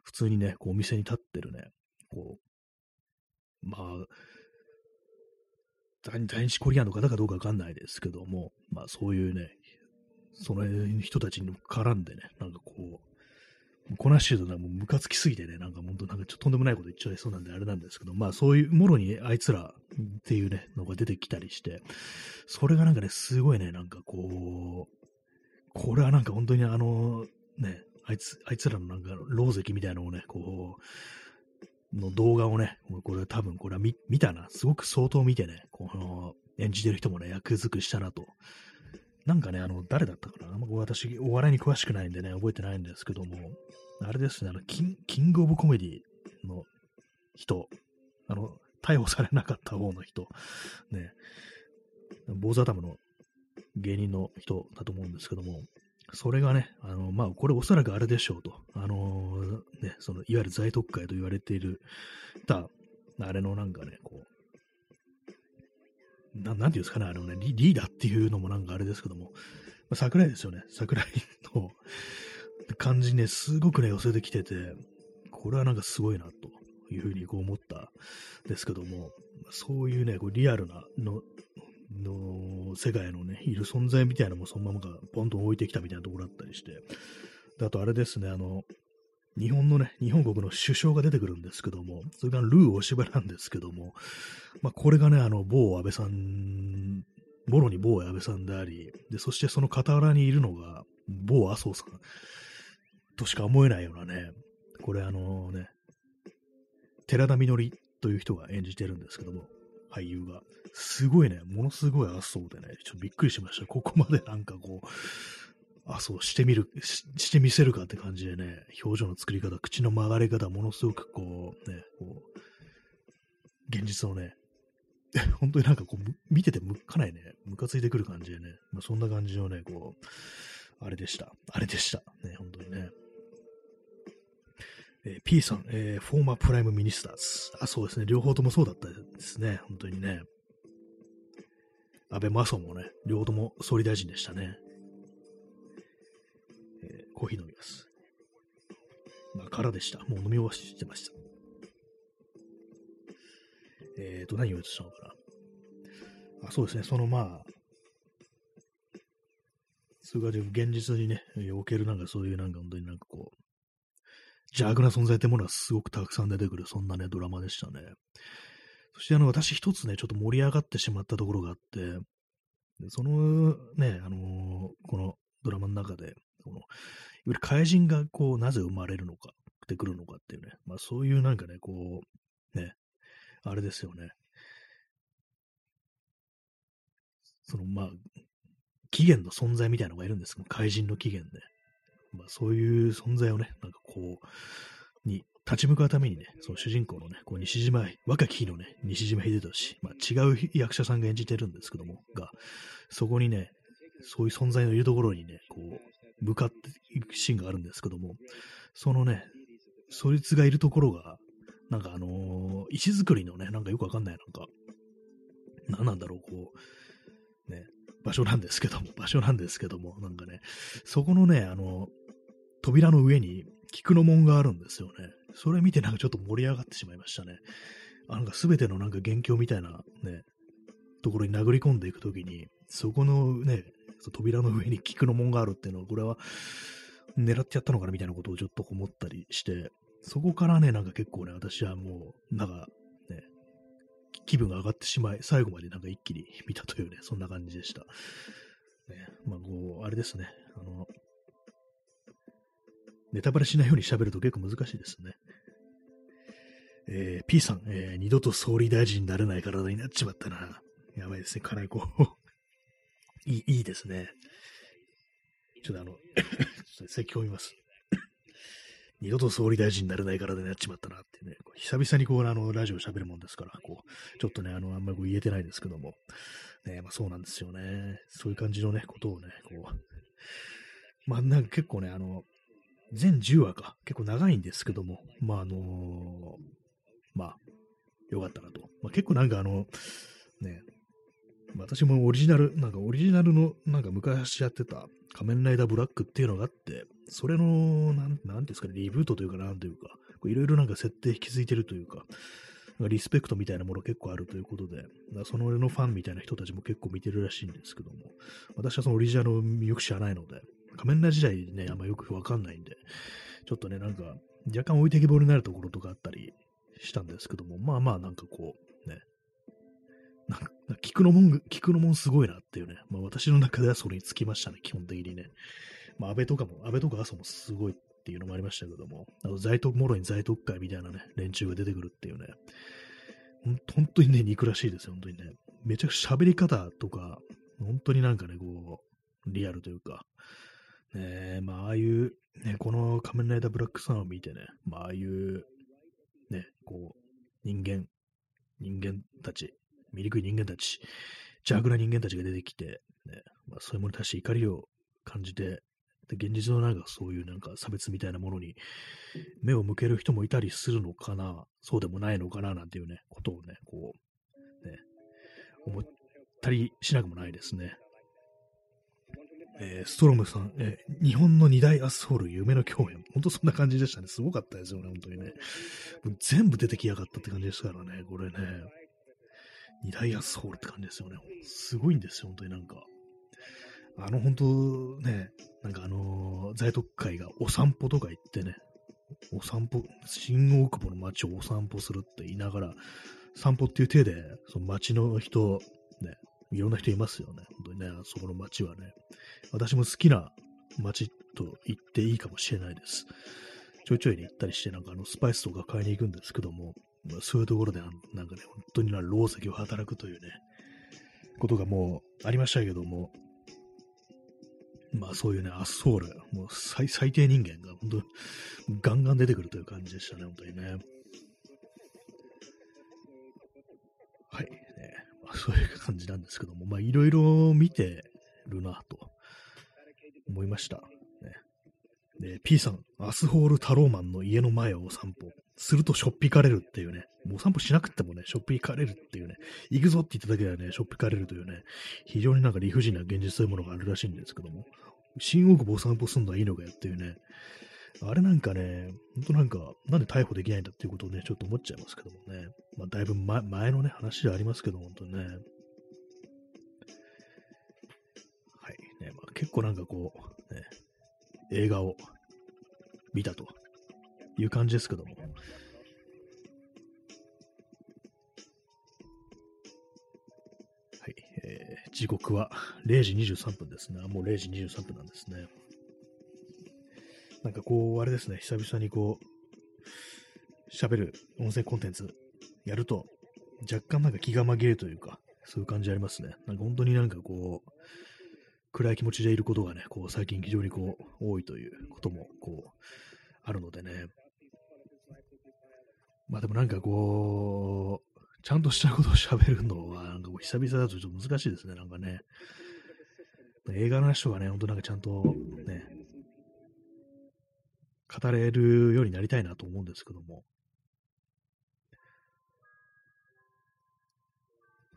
普通にね、こうお店に立ってるね、こう、まあ、在日コリアンの方かどうかわかんないですけども、まあそういうね、その人たちに絡んでね、なんかこう、こなしてるともうムカつきすぎてね、なんか本当なんかちょっととんでもないこと言っちゃいそうなんであれなんですけど、まあそういうもろにあいつらっていうね、のが出てきたりして、それがなんかね、すごいね、なんかこう、これはなんか本当にあの、ね、あいつ、あいつらのなんか、老石みたいなのをね、こう、の動画をね、これ多分これは見見たな。すごく相当見てね、この演じてる人もね、役作りしたなと。なんかね、あの、誰だったかなあんま私、お笑いに詳しくないんでね、覚えてないんですけども、あれですね、あの、キンキングオブコメディの人、あの、逮捕されなかった方の人、ね、坊主頭の芸人の人だと思うんですけども、それがね、あの、まあ、これおそらくあれでしょうと。あのー、ね、その、いわゆる在特会と言われている、た、あれのなんかね、こう、ななんていうんですかね、あのねリ、リーダーっていうのもなんかあれですけども、まあ、桜井ですよね。桜井の 感じね、すごくね、寄せてきてて、これはなんかすごいな、というふうにこう思ったんですけども、そういうね、こうリアルなの、の世界のね、いる存在みたいなのもそのままがポンと置いてきたみたいなところだったりして、あとあれですね、あの、日本のね、日本国の首相が出てくるんですけども、それがルーお芝なんですけども、まあ、これがね、あの、某安倍さん、もろに某安倍さんであり、で、そしてその傍らにいるのが、某麻生さんとしか思えないようなね、これあのね、寺田みのりという人が演じてるんですけども、俳優が。すごいね、ものすごい麻生でね、ちょっとびっくりしました。ここまでなんかこう、麻生してみるし、してみせるかって感じでね、表情の作り方、口の曲がり方、ものすごくこう、ね、こう、現実のね、本当になんかこう、見ててむかなりね、ムカついてくる感じでね、まあ、そんな感じのね、こう、あれでした。あれでした。ね、本当にね。えー、P さん、えー、フォーマープライムミニスターズ。あ、そうですね。両方ともそうだったですね。本当にね。安倍麻生もね、両方とも総理大臣でしたね。えー、コーヒー飲みます。まあ、空でした。もう飲み終わしてました。えっ、ー、と、何を言おうとしたのかな。あ、そうですね。そのまあ、それから現実にね、おけるなんかそういうなんか本当になんかこう、邪悪な存在ってものがすごくたくさん出てくる、そんなね、ドラマでしたね。そしてあの、私一つね、ちょっと盛り上がってしまったところがあって、そのね、あのー、このドラマの中で、この、いわゆる怪人がこう、なぜ生まれるのか、ってくるのかっていうね、まあそういうなんかね、こう、ね、あれですよね。その、まあ、起源の存在みたいなのがいるんですけど、怪人の起源で。まあ、そういう存在をね、なんかこう、に立ち向かうためにね、その主人公のね、こう西島、若き日のね、西島秀俊、まあ、違う役者さんが演じてるんですけども、が、そこにね、そういう存在のいるところにね、こう、向かっていくシーンがあるんですけども、そのね、そいつがいるところが、なんかあのー、石造りのね、なんかよくわかんない、なんか、何なんだろう、こう、ね、場所なんですけども、場所なんですけども、なんかね、そこのね、あの、扉の上に菊の門があるんですよね。それ見てなんかちょっと盛り上がってしまいましたね。あなんか全てのなんか元凶みたいなね、ところに殴り込んでいくときに、そこのね、扉の上に菊の門があるっていうのは、これは狙ってやったのかなみたいなことをちょっと思ったりして、そこからね、なんか結構ね、私はもう、なんか、気分が上がってしまい、最後までなんか一気に見たというね、そんな感じでした。ね、まあ、こう、あれですね、あの、ネタバレしないように喋ると結構難しいですね。えー、P さん、えー、二度と総理大臣になれない体になっちまったな。やばいですね、金子。いい、いいですね。ちょっとあの、ちょっと咳込みます。二度と総理大臣になれない体になっちまったなってね、久々にこう、あの、ラジオ喋るもんですから、こう、ちょっとね、あの、あんまりこう言えてないですけども、ね、まあそうなんですよね。そういう感じのね、ことをね、こう、まあなんか結構ね、あの、全10話か、結構長いんですけども、まああのまあ、よかったなと。まあ結構なんかあの、ね、私もオリジナル、なんかオリジナルの、なんか昔やってた仮面ライダーブラックっていうのがあって、それの、なん、なんですかね、リブートというか、なんというか、いろいろなんか設定引き継いでるというか、リスペクトみたいなもの結構あるということで、その俺のファンみたいな人たちも結構見てるらしいんですけども、私はそのオリジナルをよく知らないので、仮面ライダー時代ね、あんまよくわかんないんで、ちょっとね、なんか、若干置いてきぼりになるところとかあったりしたんですけども、まあまあなんかこう、なんか、菊の門、菊の門すごいなっていうね。まあ私の中ではそれにつきましたね、基本的にね。まあ安倍とかも、安倍とか麻生もすごいっていうのもありましたけども、あの在特、もろに在特会みたいなね、連中が出てくるっていうね。本当にね、憎らしいですよ、本当にね。めちゃくちゃ喋り方とか、本当になんかね、こう、リアルというか、ねまあ、ああいう、ね、この仮面ライダーブラックさんを見てね、まあ、ああいう、ね、こう、人間、人間たち、醜い人間たち、邪悪な人間たちが出てきて、ね、まあ、そういうものに対して怒りを感じて、で現実のなんかそういうなんか差別みたいなものに目を向ける人もいたりするのかな、そうでもないのかな、なんていうね、ことをね、こう、ね、思ったりしなくもないですね。えー、ストロムさん、えー、日本の二大アスホール夢の共演。ほんとそんな感じでしたね。すごかったですよね、本当にね。全部出てきやがったって感じですからね、これね。二大アスホールって感じですよね。すごいんですよ、本当になんか。あの、本当ね、なんかあのー、在特会がお散歩とか行ってね、お散歩、新大久保の街をお散歩するって言いながら、散歩っていう手で、その街の人、ね、いろんな人いますよね。本当にね、そこの街はね。私も好きな街と言っていいかもしれないです。ちょいちょいに行ったりして、なんかあの、スパイスとか買いに行くんですけども、まあ、そういうところで、なんかね、本当にな、労石を働くというね、ことがもうありましたけども、まあそういうね、アッソール、もう最最低人間が本当ガンガン出てくるという感じでしたね、本当にね。はい、ねまあ、そういう感じなんですけども、まあいろいろ見てるなと思いました。ね、で P さん、アスホールタローマンの家の前をお散歩。するとしょっぴかれるっていうね。もう散歩しなくてもね、しょっぴかれるっていうね。行くぞって言っただけではね、しょっぴかれるというね。非常になんか理不尽な現実というものがあるらしいんですけども。新大久保お散歩すんのはいいのかよっていうね。あれなんかね、ほんとなんか、なんで逮捕できないんだっていうことをね、ちょっと思っちゃいますけどもね。まあ、だいぶ前前のね、話ではありますけど、本当にね。はい。ね、まあ、結構なんかこう、ね、映画を見たという感じですけども。はい、えー、時刻は0時23分ですね。もう0時23分なんですね。なんかこう、あれですね、久々にこう、喋る音声コンテンツやると、若干なんか気が紛れというか、そういう感じありますね。なんか本当になんかこう、暗い気持ちでいることがね、こう、最近非常にこう、多いということも、こう、あるのでね。まあでもなんかこう、ちゃんとしたことを喋るのは、なんか久々だとちょっと難しいですね、なんかね。映画の話とかね、ほんとなんかちゃんとね、語れるようになりたいなと思うんですけども。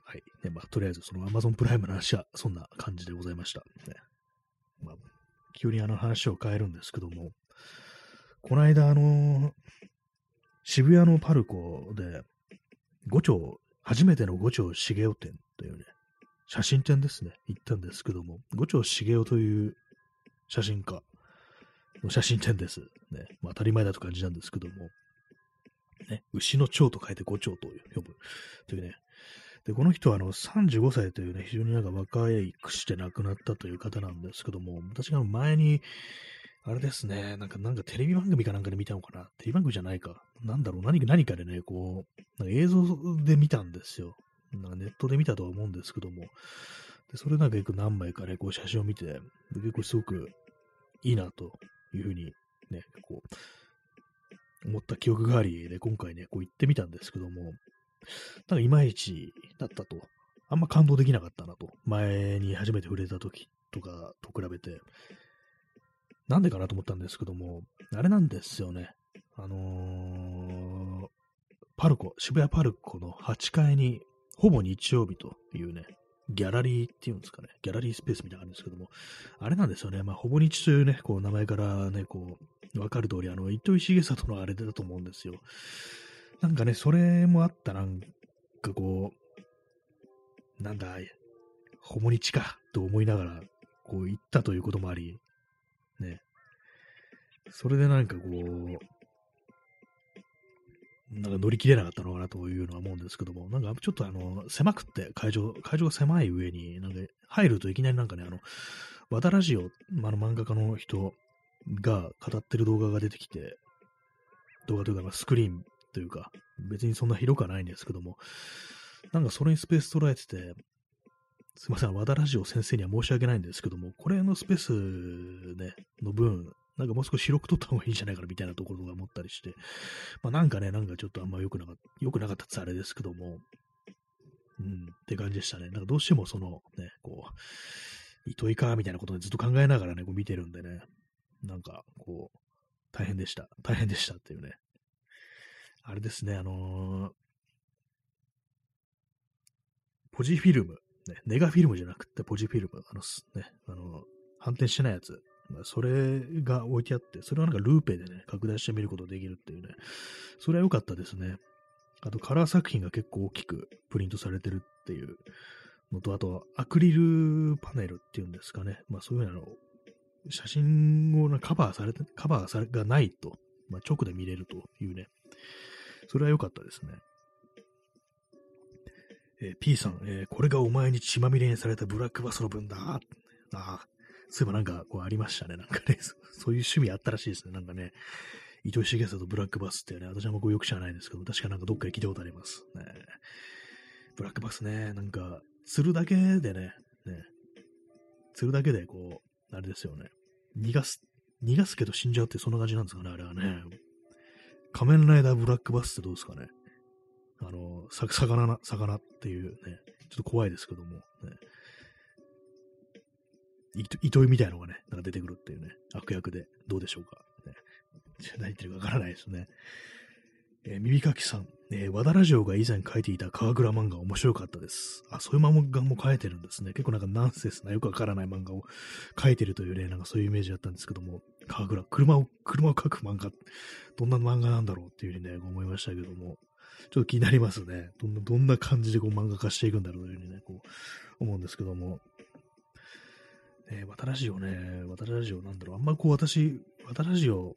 はい。ね、まあ、とりあえず、その Amazon プライムの話は、そんな感じでございました。ね。まあ、急にあの話を変えるんですけども、この間、あの渋谷のパルコで、五丁、初めての五丁茂雄展というね、写真展ですね、行ったんですけども、五丁茂雄という写真家の写真展です。ね、まあ、当たり前だと感じなんですけども、ね、牛の蝶と書いて五丁と呼ぶというね、で、この人はあの35歳というね、非常になんか若いくして亡くなったという方なんですけども、私が前に、あれですね、なんか、なんかテレビ番組かなんかで見たのかな？テレビ番組じゃないか。なんだろう、何か、何かでね、こう、映像で見たんですよ。なんかネットで見たとは思うんですけども、でそれなんか結構何枚かね、こう写真を見て、結構すごくいいなというふうにね、こう、思った記憶があり、で、今回ね、こう行ってみたんですけども、なんかいまいちだったと。あんま感動できなかったなと。前に初めて触れた時とかと比べて。なんでかなと思ったんですけども、あれなんですよね。あのー、パルコ、渋谷パルコの8階に、ほぼ日曜日というね、ギャラリーっていうんですかね、ギャラリースペースみたいな感じですけども、あれなんですよね、まあ、ほぼ日というね、こう、名前からね、こう、わかる通り、あの、糸井重里のあれだと思うんですよ。なんかね、それもあった、なんかこう、なんだ、ほぼ日か、と思いながら、こう、行ったということもあり、それでなんかこう、なんか乗り切れなかったのかなというのは思うんですけども、なんかちょっとあの、狭くって会場、会場が狭い上に、なんか入るといきなりなんかね、あの、和田ラジオ、あの漫画家の人が語ってる動画が出てきて、動画というか、スクリーンというか、別にそんな広くはないんですけども、なんかそれにスペース捉えてて、すいません、和田ラジオ先生には申し訳ないんですけども、これのスペースね、の分、なんかもう少し広く撮った方がいいんじゃないかなみたいなところが思ったりして、まあなんかね、なんかちょっとあんま良くなかった、良くなかったってあれですけども、うん、って感じでしたね。なんかどうしてもそのね、こう、糸井かみたいなことでずっと考えながらね、こう見てるんでね、なんかこう、大変でした。大変でしたっていうね、あれですね、あのー、ポジフィルム、ね、ネガフィルムじゃなくてポジフィルム、あの、ね、あの、反転してないやつ、まあ、それが置いてあって、それをなんかルーペでね、拡大してみることできるっていうね、それは良かったですね。あと、カラー作品が結構大きくプリントされてるっていうのと、あと、アクリルパネルっていうんですかね。まあ、そういうの写真をカバーされて、カバーされがないと、まあ、直で見れるというね、それは良かったですね。えー、P さん、えー、これがお前に血まみれにされたブラックバスの分だ。ああ、そういえばなんかこうありましたね。なんかね、そういう趣味あったらしいですね。なんかね、糸井重里とブラックバスってね、私はもうよく知らないんですけど、確かなんかどっかで聞いたことあります。ね、ブラックバスね、なんか、釣るだけでね、ね、釣るだけでこう、あれですよね、逃がす、逃がすけど死んじゃうってそんな感じなんですかね、あれはね。仮面ライダーブラックバスってどうですかねあの、さ魚な、魚っていうね、ちょっと怖いですけども、ね、糸井みたいのがね、なんか出てくるっていうね、悪役でどうでしょうか。ね、何言ってるかわからないですね。えー、耳かきさん、えー、和田ラジオが以前書いていた川倉漫画面白かったです。あ、そういう漫画も書いてるんですね。結構なんかナンセンスなよくわからない漫画を書いてるというね、なんかそういうイメージだったんですけども、川倉、車を、車を書く漫画、どんな漫画なんだろうっていうふうにね、思いましたけども、ちょっと気になりますね。どんな、どんな感じでこう漫画化していくんだろうというふうにね、こう、思うんですけども。えー、渡ラジオね、渡ラジオなんだろう、あんまこう私、渡ラジオ、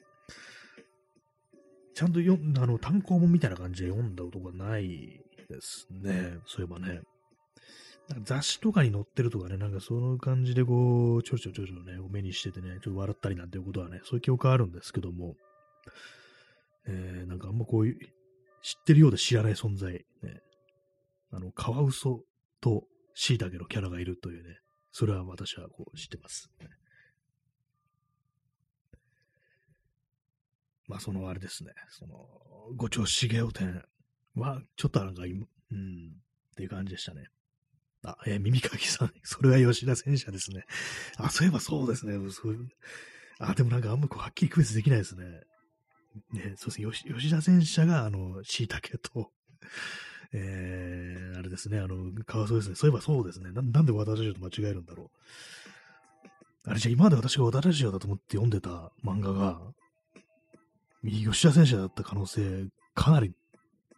ちゃんと読んだあの、単行本みたいな感じで読んだことがないですね。そういえばね。雑誌とかに載ってるとかね、なんかその感じでこう、ちょろちょろちょろちょろね、目にしててね、ちょっと笑ったりなんていうことはね、そういう記憶あるんですけども、えー、なんかあんまこういう、知ってるようで知らない存在、ね、あの、カワウソとシイタケのキャラがいるというね、それは私はこう知ってます。まあ、そのあれですね、その、五丁茂雄店は、ちょっとなんか、うん、っていう感じでしたね。あ、えー、耳かきさん、それは吉田戦車ですね。あ、そういえばそうですね。そういうあ、でもなんかあんまこうはっきり区別できないですね。ね、そうですね。吉吉田戦車が、あの、椎茸と、えー、あれですね、あの、カワウソですね。そういえばそうですね。ななんで和田ラジオと間違えるんだろう。あれじゃ今まで私が和田ラジオだと思って読んでた漫画が、吉田戦車だった可能性、かなり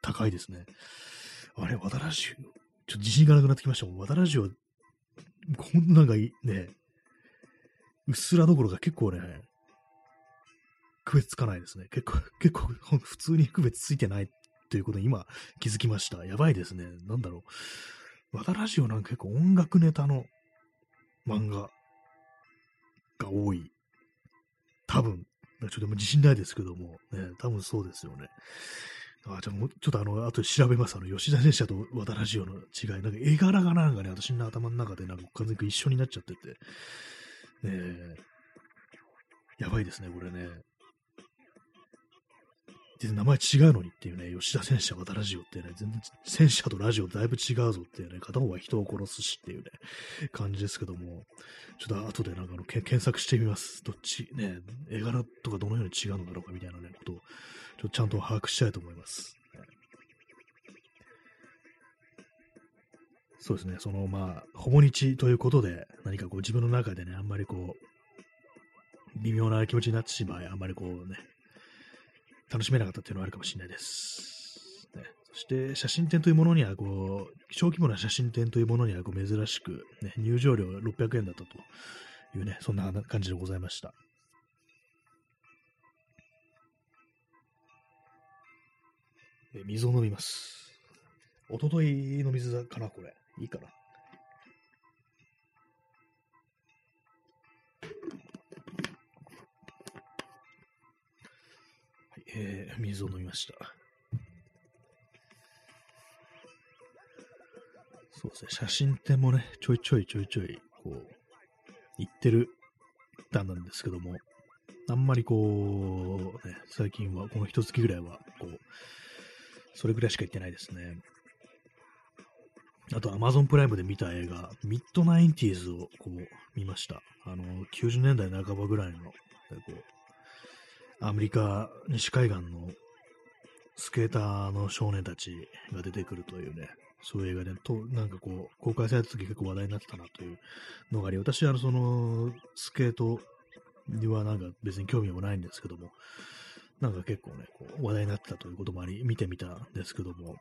高いですね。あれ、和田ラジオ、ちょっと自信がなくなってきましたもん。和田ラジオ、こんなんがね、うっすらどころか結構ね、区別つかないですね。結構、結構、普通に区別ついてないということに今気づきました。やばいですね。なんだろう。和田ラジオなんか結構音楽ネタの漫画が多い。多分。ちょっと自信ないですけども、ね、多分そうですよね。あ、じゃあもう、ちょっとあの、後で調べます。あの、吉田戦車と和田ラジオの違い。なんか絵柄がなんかね、私の頭の中でなんか完全に一緒になっちゃってて。ねやばいですね、これね。で、名前違うのにっていうね、吉田戦車、和田ラジオってね、全然戦車とラジオだいぶ違うぞっていうね、片方は人を殺すしっていうね、感じですけども、ちょっと後でなんかの検索してみます。どっち、ね、絵柄とかどのように違うのだろうかみたいなね、ことを、ちょっとちゃんと把握したいと思います。そうですね、そのまあ、ほぼ日ということで、何かこう自分の中でね、あんまりこう、微妙な気持ちになってしまい、あんまりこうね、楽しめなかったっていうのはあるかもしれないです。ね、そして写真展というものにはこう、小規模な写真展というものにはこう珍しく、ね、入場料600円だったというね、そんな感じでございました。え水を飲みます。おとといの水だかな、これ。いいかな。えー、水を飲みました。そうですね、写真展もね、ちょいちょいちょいちょい、こう、行ってる段なんですけども、あんまりこう、ね、最近は、この一月ぐらいは、こう、それぐらいしか行ってないですね。あと、アマゾンプライムで見た映画、ミッドナインティーズをこう見ました。あの、90年代半ばぐらいの、こうアメリカ西海岸のスケーターの少年たちが出てくるというね、そういう映画で、となんかこう、公開された時結構話題になってたなというのがあり、私はその、スケートにはなんか別に興味もないんですけども、なんか結構ね、こう話題になってたということもあり、見てみたんですけども、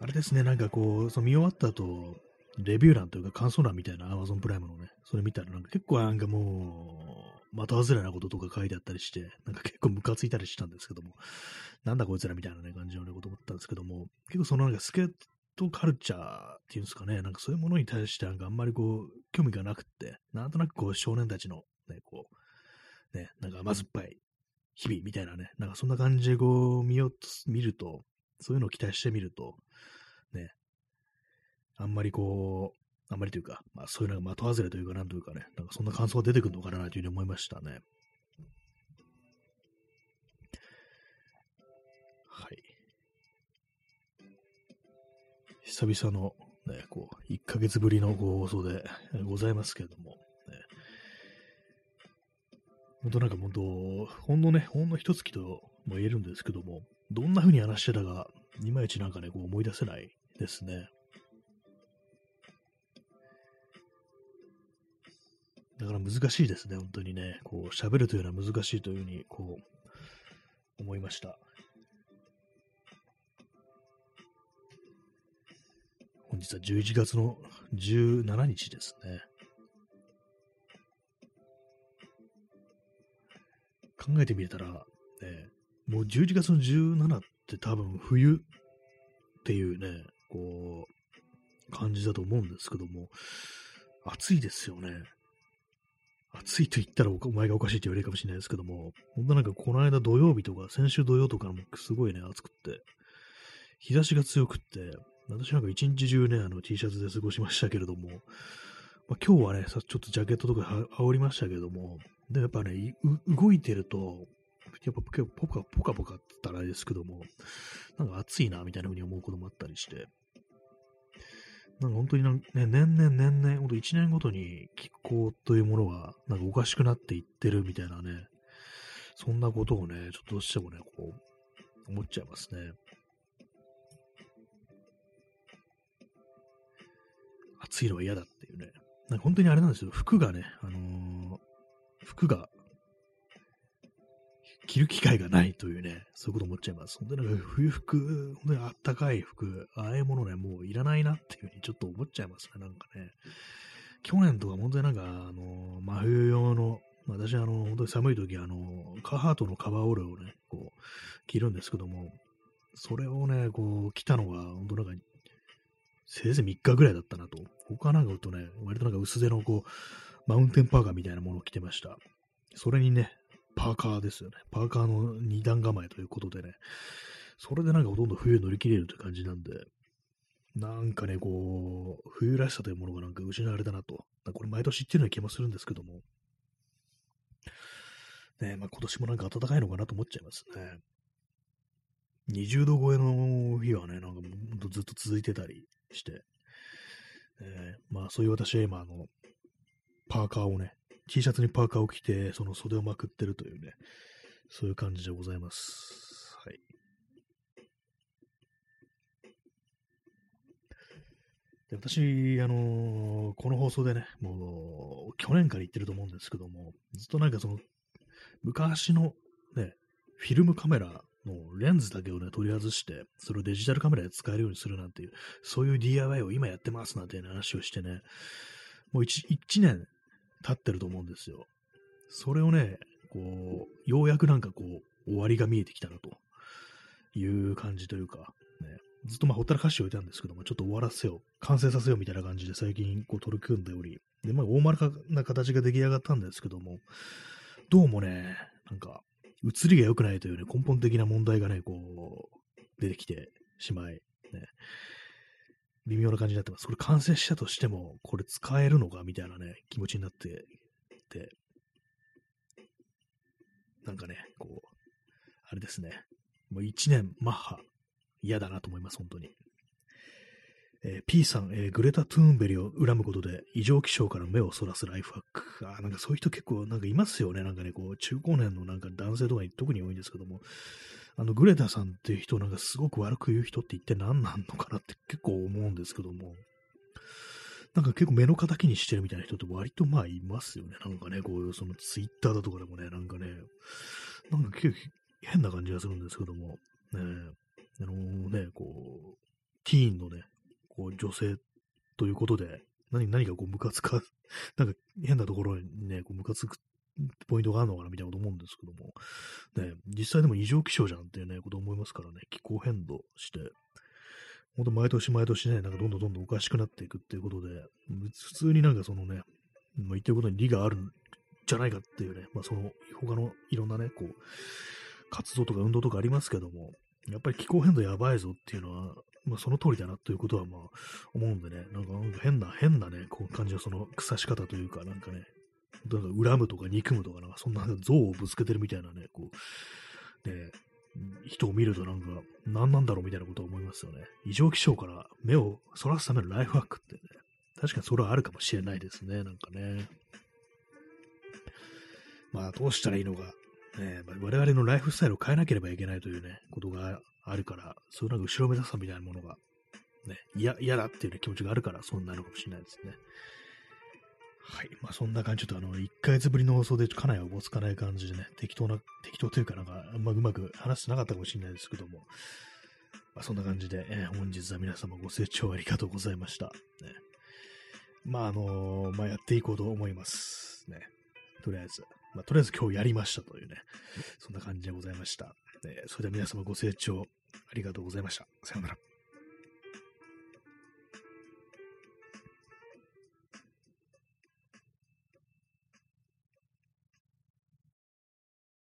あれですね、なんかこう、その見終わった後、レビュー欄というか感想欄みたいな Amazon プライムのね、それ見たらなんか結構なんかもう、的外れなこととか書いてあったりして、なんか結構ムカついたりしたんですけども、なんだこいつらみたいなね、感じのね、こと思ったんですけども、結構そのなんかスケートカルチャーっていうんですかね、なんかそういうものに対してなんかあんまりこう、興味がなくって、なんとなくこう少年たちのね、こう、ね、なんか甘酸っぱい日々みたいなね、なんかそんな感じでこう見ようと、見ると、そういうのを期待してみると、ね、あんまりこう、あまりというか、まあそういうのが的外れというか、なんというかね、なんかそんな感想が出てくるのかなというふうに思いましたね。はい。久々のね、こう、1ヶ月ぶりのご放送でございますけれども、ね、本当なんか本当、ほんのね、ほんの一月とも言えるんですけども、どんな風に話してたか、いまいちなんかね、こう思い出せないですね。だから難しいですね、本当にね。こう、喋るというのは難しいというふうに、こう、思いました。本日は11月の17日ですね。考えてみたら、ね、もう11月の17って多分冬っていうね、こう、感じだと思うんですけども、暑いですよね。暑いと言ったらお前がおかしいって言われるかもしれないですけども、本当なんかこの間土曜日とか、先週土曜とかもすごいね、暑くって、日差しが強くって、私なんか一日中ね、あの T シャツで過ごしましたけれども、まあ、今日はね、ちょっとジャケットとか羽織りましたけれども、でやっぱね、動いてると、やっぱポカポカポカって言ったらあれですけども、なんか暑いな、みたいな風に思うこともあったりして、なんか本当になん、ね、年々年々、ほんと1年ごとに気候というものが、なんかおかしくなっていってるみたいなね、そんなことをね、ちょっとどうしてもね、こう、思っちゃいますね。暑いのは嫌だっていうね。なんか本当にあれなんですよ。服がね、あのー、服が着る機会がないというね、そういうこと思っちゃいます。本当になんか冬服、本当にあったかい服、ああいうものね、もういらないなっていうふうにちょっと思っちゃいますね、なんかね。去年とか本当になんか、あの、真冬用の、私、あの、本当に寒い時、あの、カーハートのカバーオールをね、こう、着るんですけども、それをね、こう、着たのが、本当なんか、せいぜい3日ぐらいだったなと。他なんかとね、割となんか薄手のこう、マウンテンパーカーみたいなものを着てました。それにね、パーカーですよね。パーカーの二段構えということでね、それでなんかほとんど冬乗り切れるという感じなんで、なんかね、こう、冬らしさというものがなんか失われたなと。これ毎年言ってるような気もするんですけども。ねまあ、今年もなんか暖かいのかなと思っちゃいますね。20度超えの日はね、なんかずっと続いてたりして、えー、まあそういう私は今、あの、パーカーをね、T シャツにパーカーを着て、その袖をまくってるというね、そういう感じでございます。はい。で私、あのー、この放送でね、もう、去年から言ってると思うんですけども、ずっとなんかその、昔のね、フィルムカメラのレンズだけをね、取り外して、それをデジタルカメラで使えるようにするなんていう、そういう DIY を今やってますなんていう話をしてね、もう 1, 1年経ってると思うんですよ。それをね、こう、ようやくなんかこう、終わりが見えてきたなという感じというか、ね、ずっとまあほったらかしておいたんですけども、ちょっと終わらせよう、完成させようみたいな感じで最近こう取り組んでおり、で、まあ大まかな形が出来上がったんですけども、どうもね、なんか、映りが良くないというね、根本的な問題がね、こう、出てきてしまい、ね、微妙な感じになってます。これ完成したとしても、これ使えるのかみたいなね、気持ちになってて、なんかね、こう、あれですね、もう一年マッハ、嫌だなと思います、本当に。えー、P さん、えー、グレタ・トゥーンベリを恨むことで異常気象から目をそらすライフハック。あなんかそういう人結構なんかいますよね。なんかね、こう、中高年のなんか男性とかに特に多いんですけども、あの、グレタさんっていう人なんかすごく悪く言う人って一体何なのかなって結構思うんですけども、なんか結構目の敵にしてるみたいな人って割とまあいますよね。なんかね、こういうそのツイッターだとかでもね、なんかね、なんか結構変な感じがするんですけども、ね、あのね、こう、ティーンのね、こう女性ということで、何、何かこうムカつか、なんか変なところにね、こうムカつくポイントがあるのかなみたいなこと思うんですけども、ね、実際でも異常気象じゃんっていうね、こと思いますからね、気候変動して、本当毎年毎年ね、なんかどんどんどんどんおかしくなっていくっていうことで、普通になんかそのね、言ってることに利があるんじゃないかっていうね、まあその他のいろんなね、こう、活動とか運動とかありますけども、やっぱり気候変動やばいぞっていうのは、まあその通りだなということはまあ思うんでね、なんか変な、変なね、こう感じのその腐し方というか、なんかね、なんか恨むとか憎むとか、なんかそんな像をぶつけてるみたいなね、こう、ね、人を見るとなんか、何なんだろうみたいなことを思いますよね。異常気象から目をそらすためのライフワークってね、確かにそれはあるかもしれないですね、なんかね。まあ、どうしたらいいのか、ね、我々のライフスタイルを変えなければいけないというね、ことがあるから、そういうなんか後ろめたさみたいなものが、ね、嫌だっていう、ね、気持ちがあるから、そうなるかもしれないですね。はい。まあ、そんな感じ、ちょっとあの、1ヶ月ぶりの放送でかなりおぼつかない感じでね、適当な、適当というかなんか、あうまく話してなかったかもしれないですけども、まあ、そんな感じで、えー、本日は皆様ご清聴ありがとうございました。ね、まあ、あのー、まあ、やっていこうと思います。ね。とりあえず。まあ、とりあえず今日やりましたというね、そんな感じでございました。え、それでは皆様ご清聴ありがとうございました。さようなら。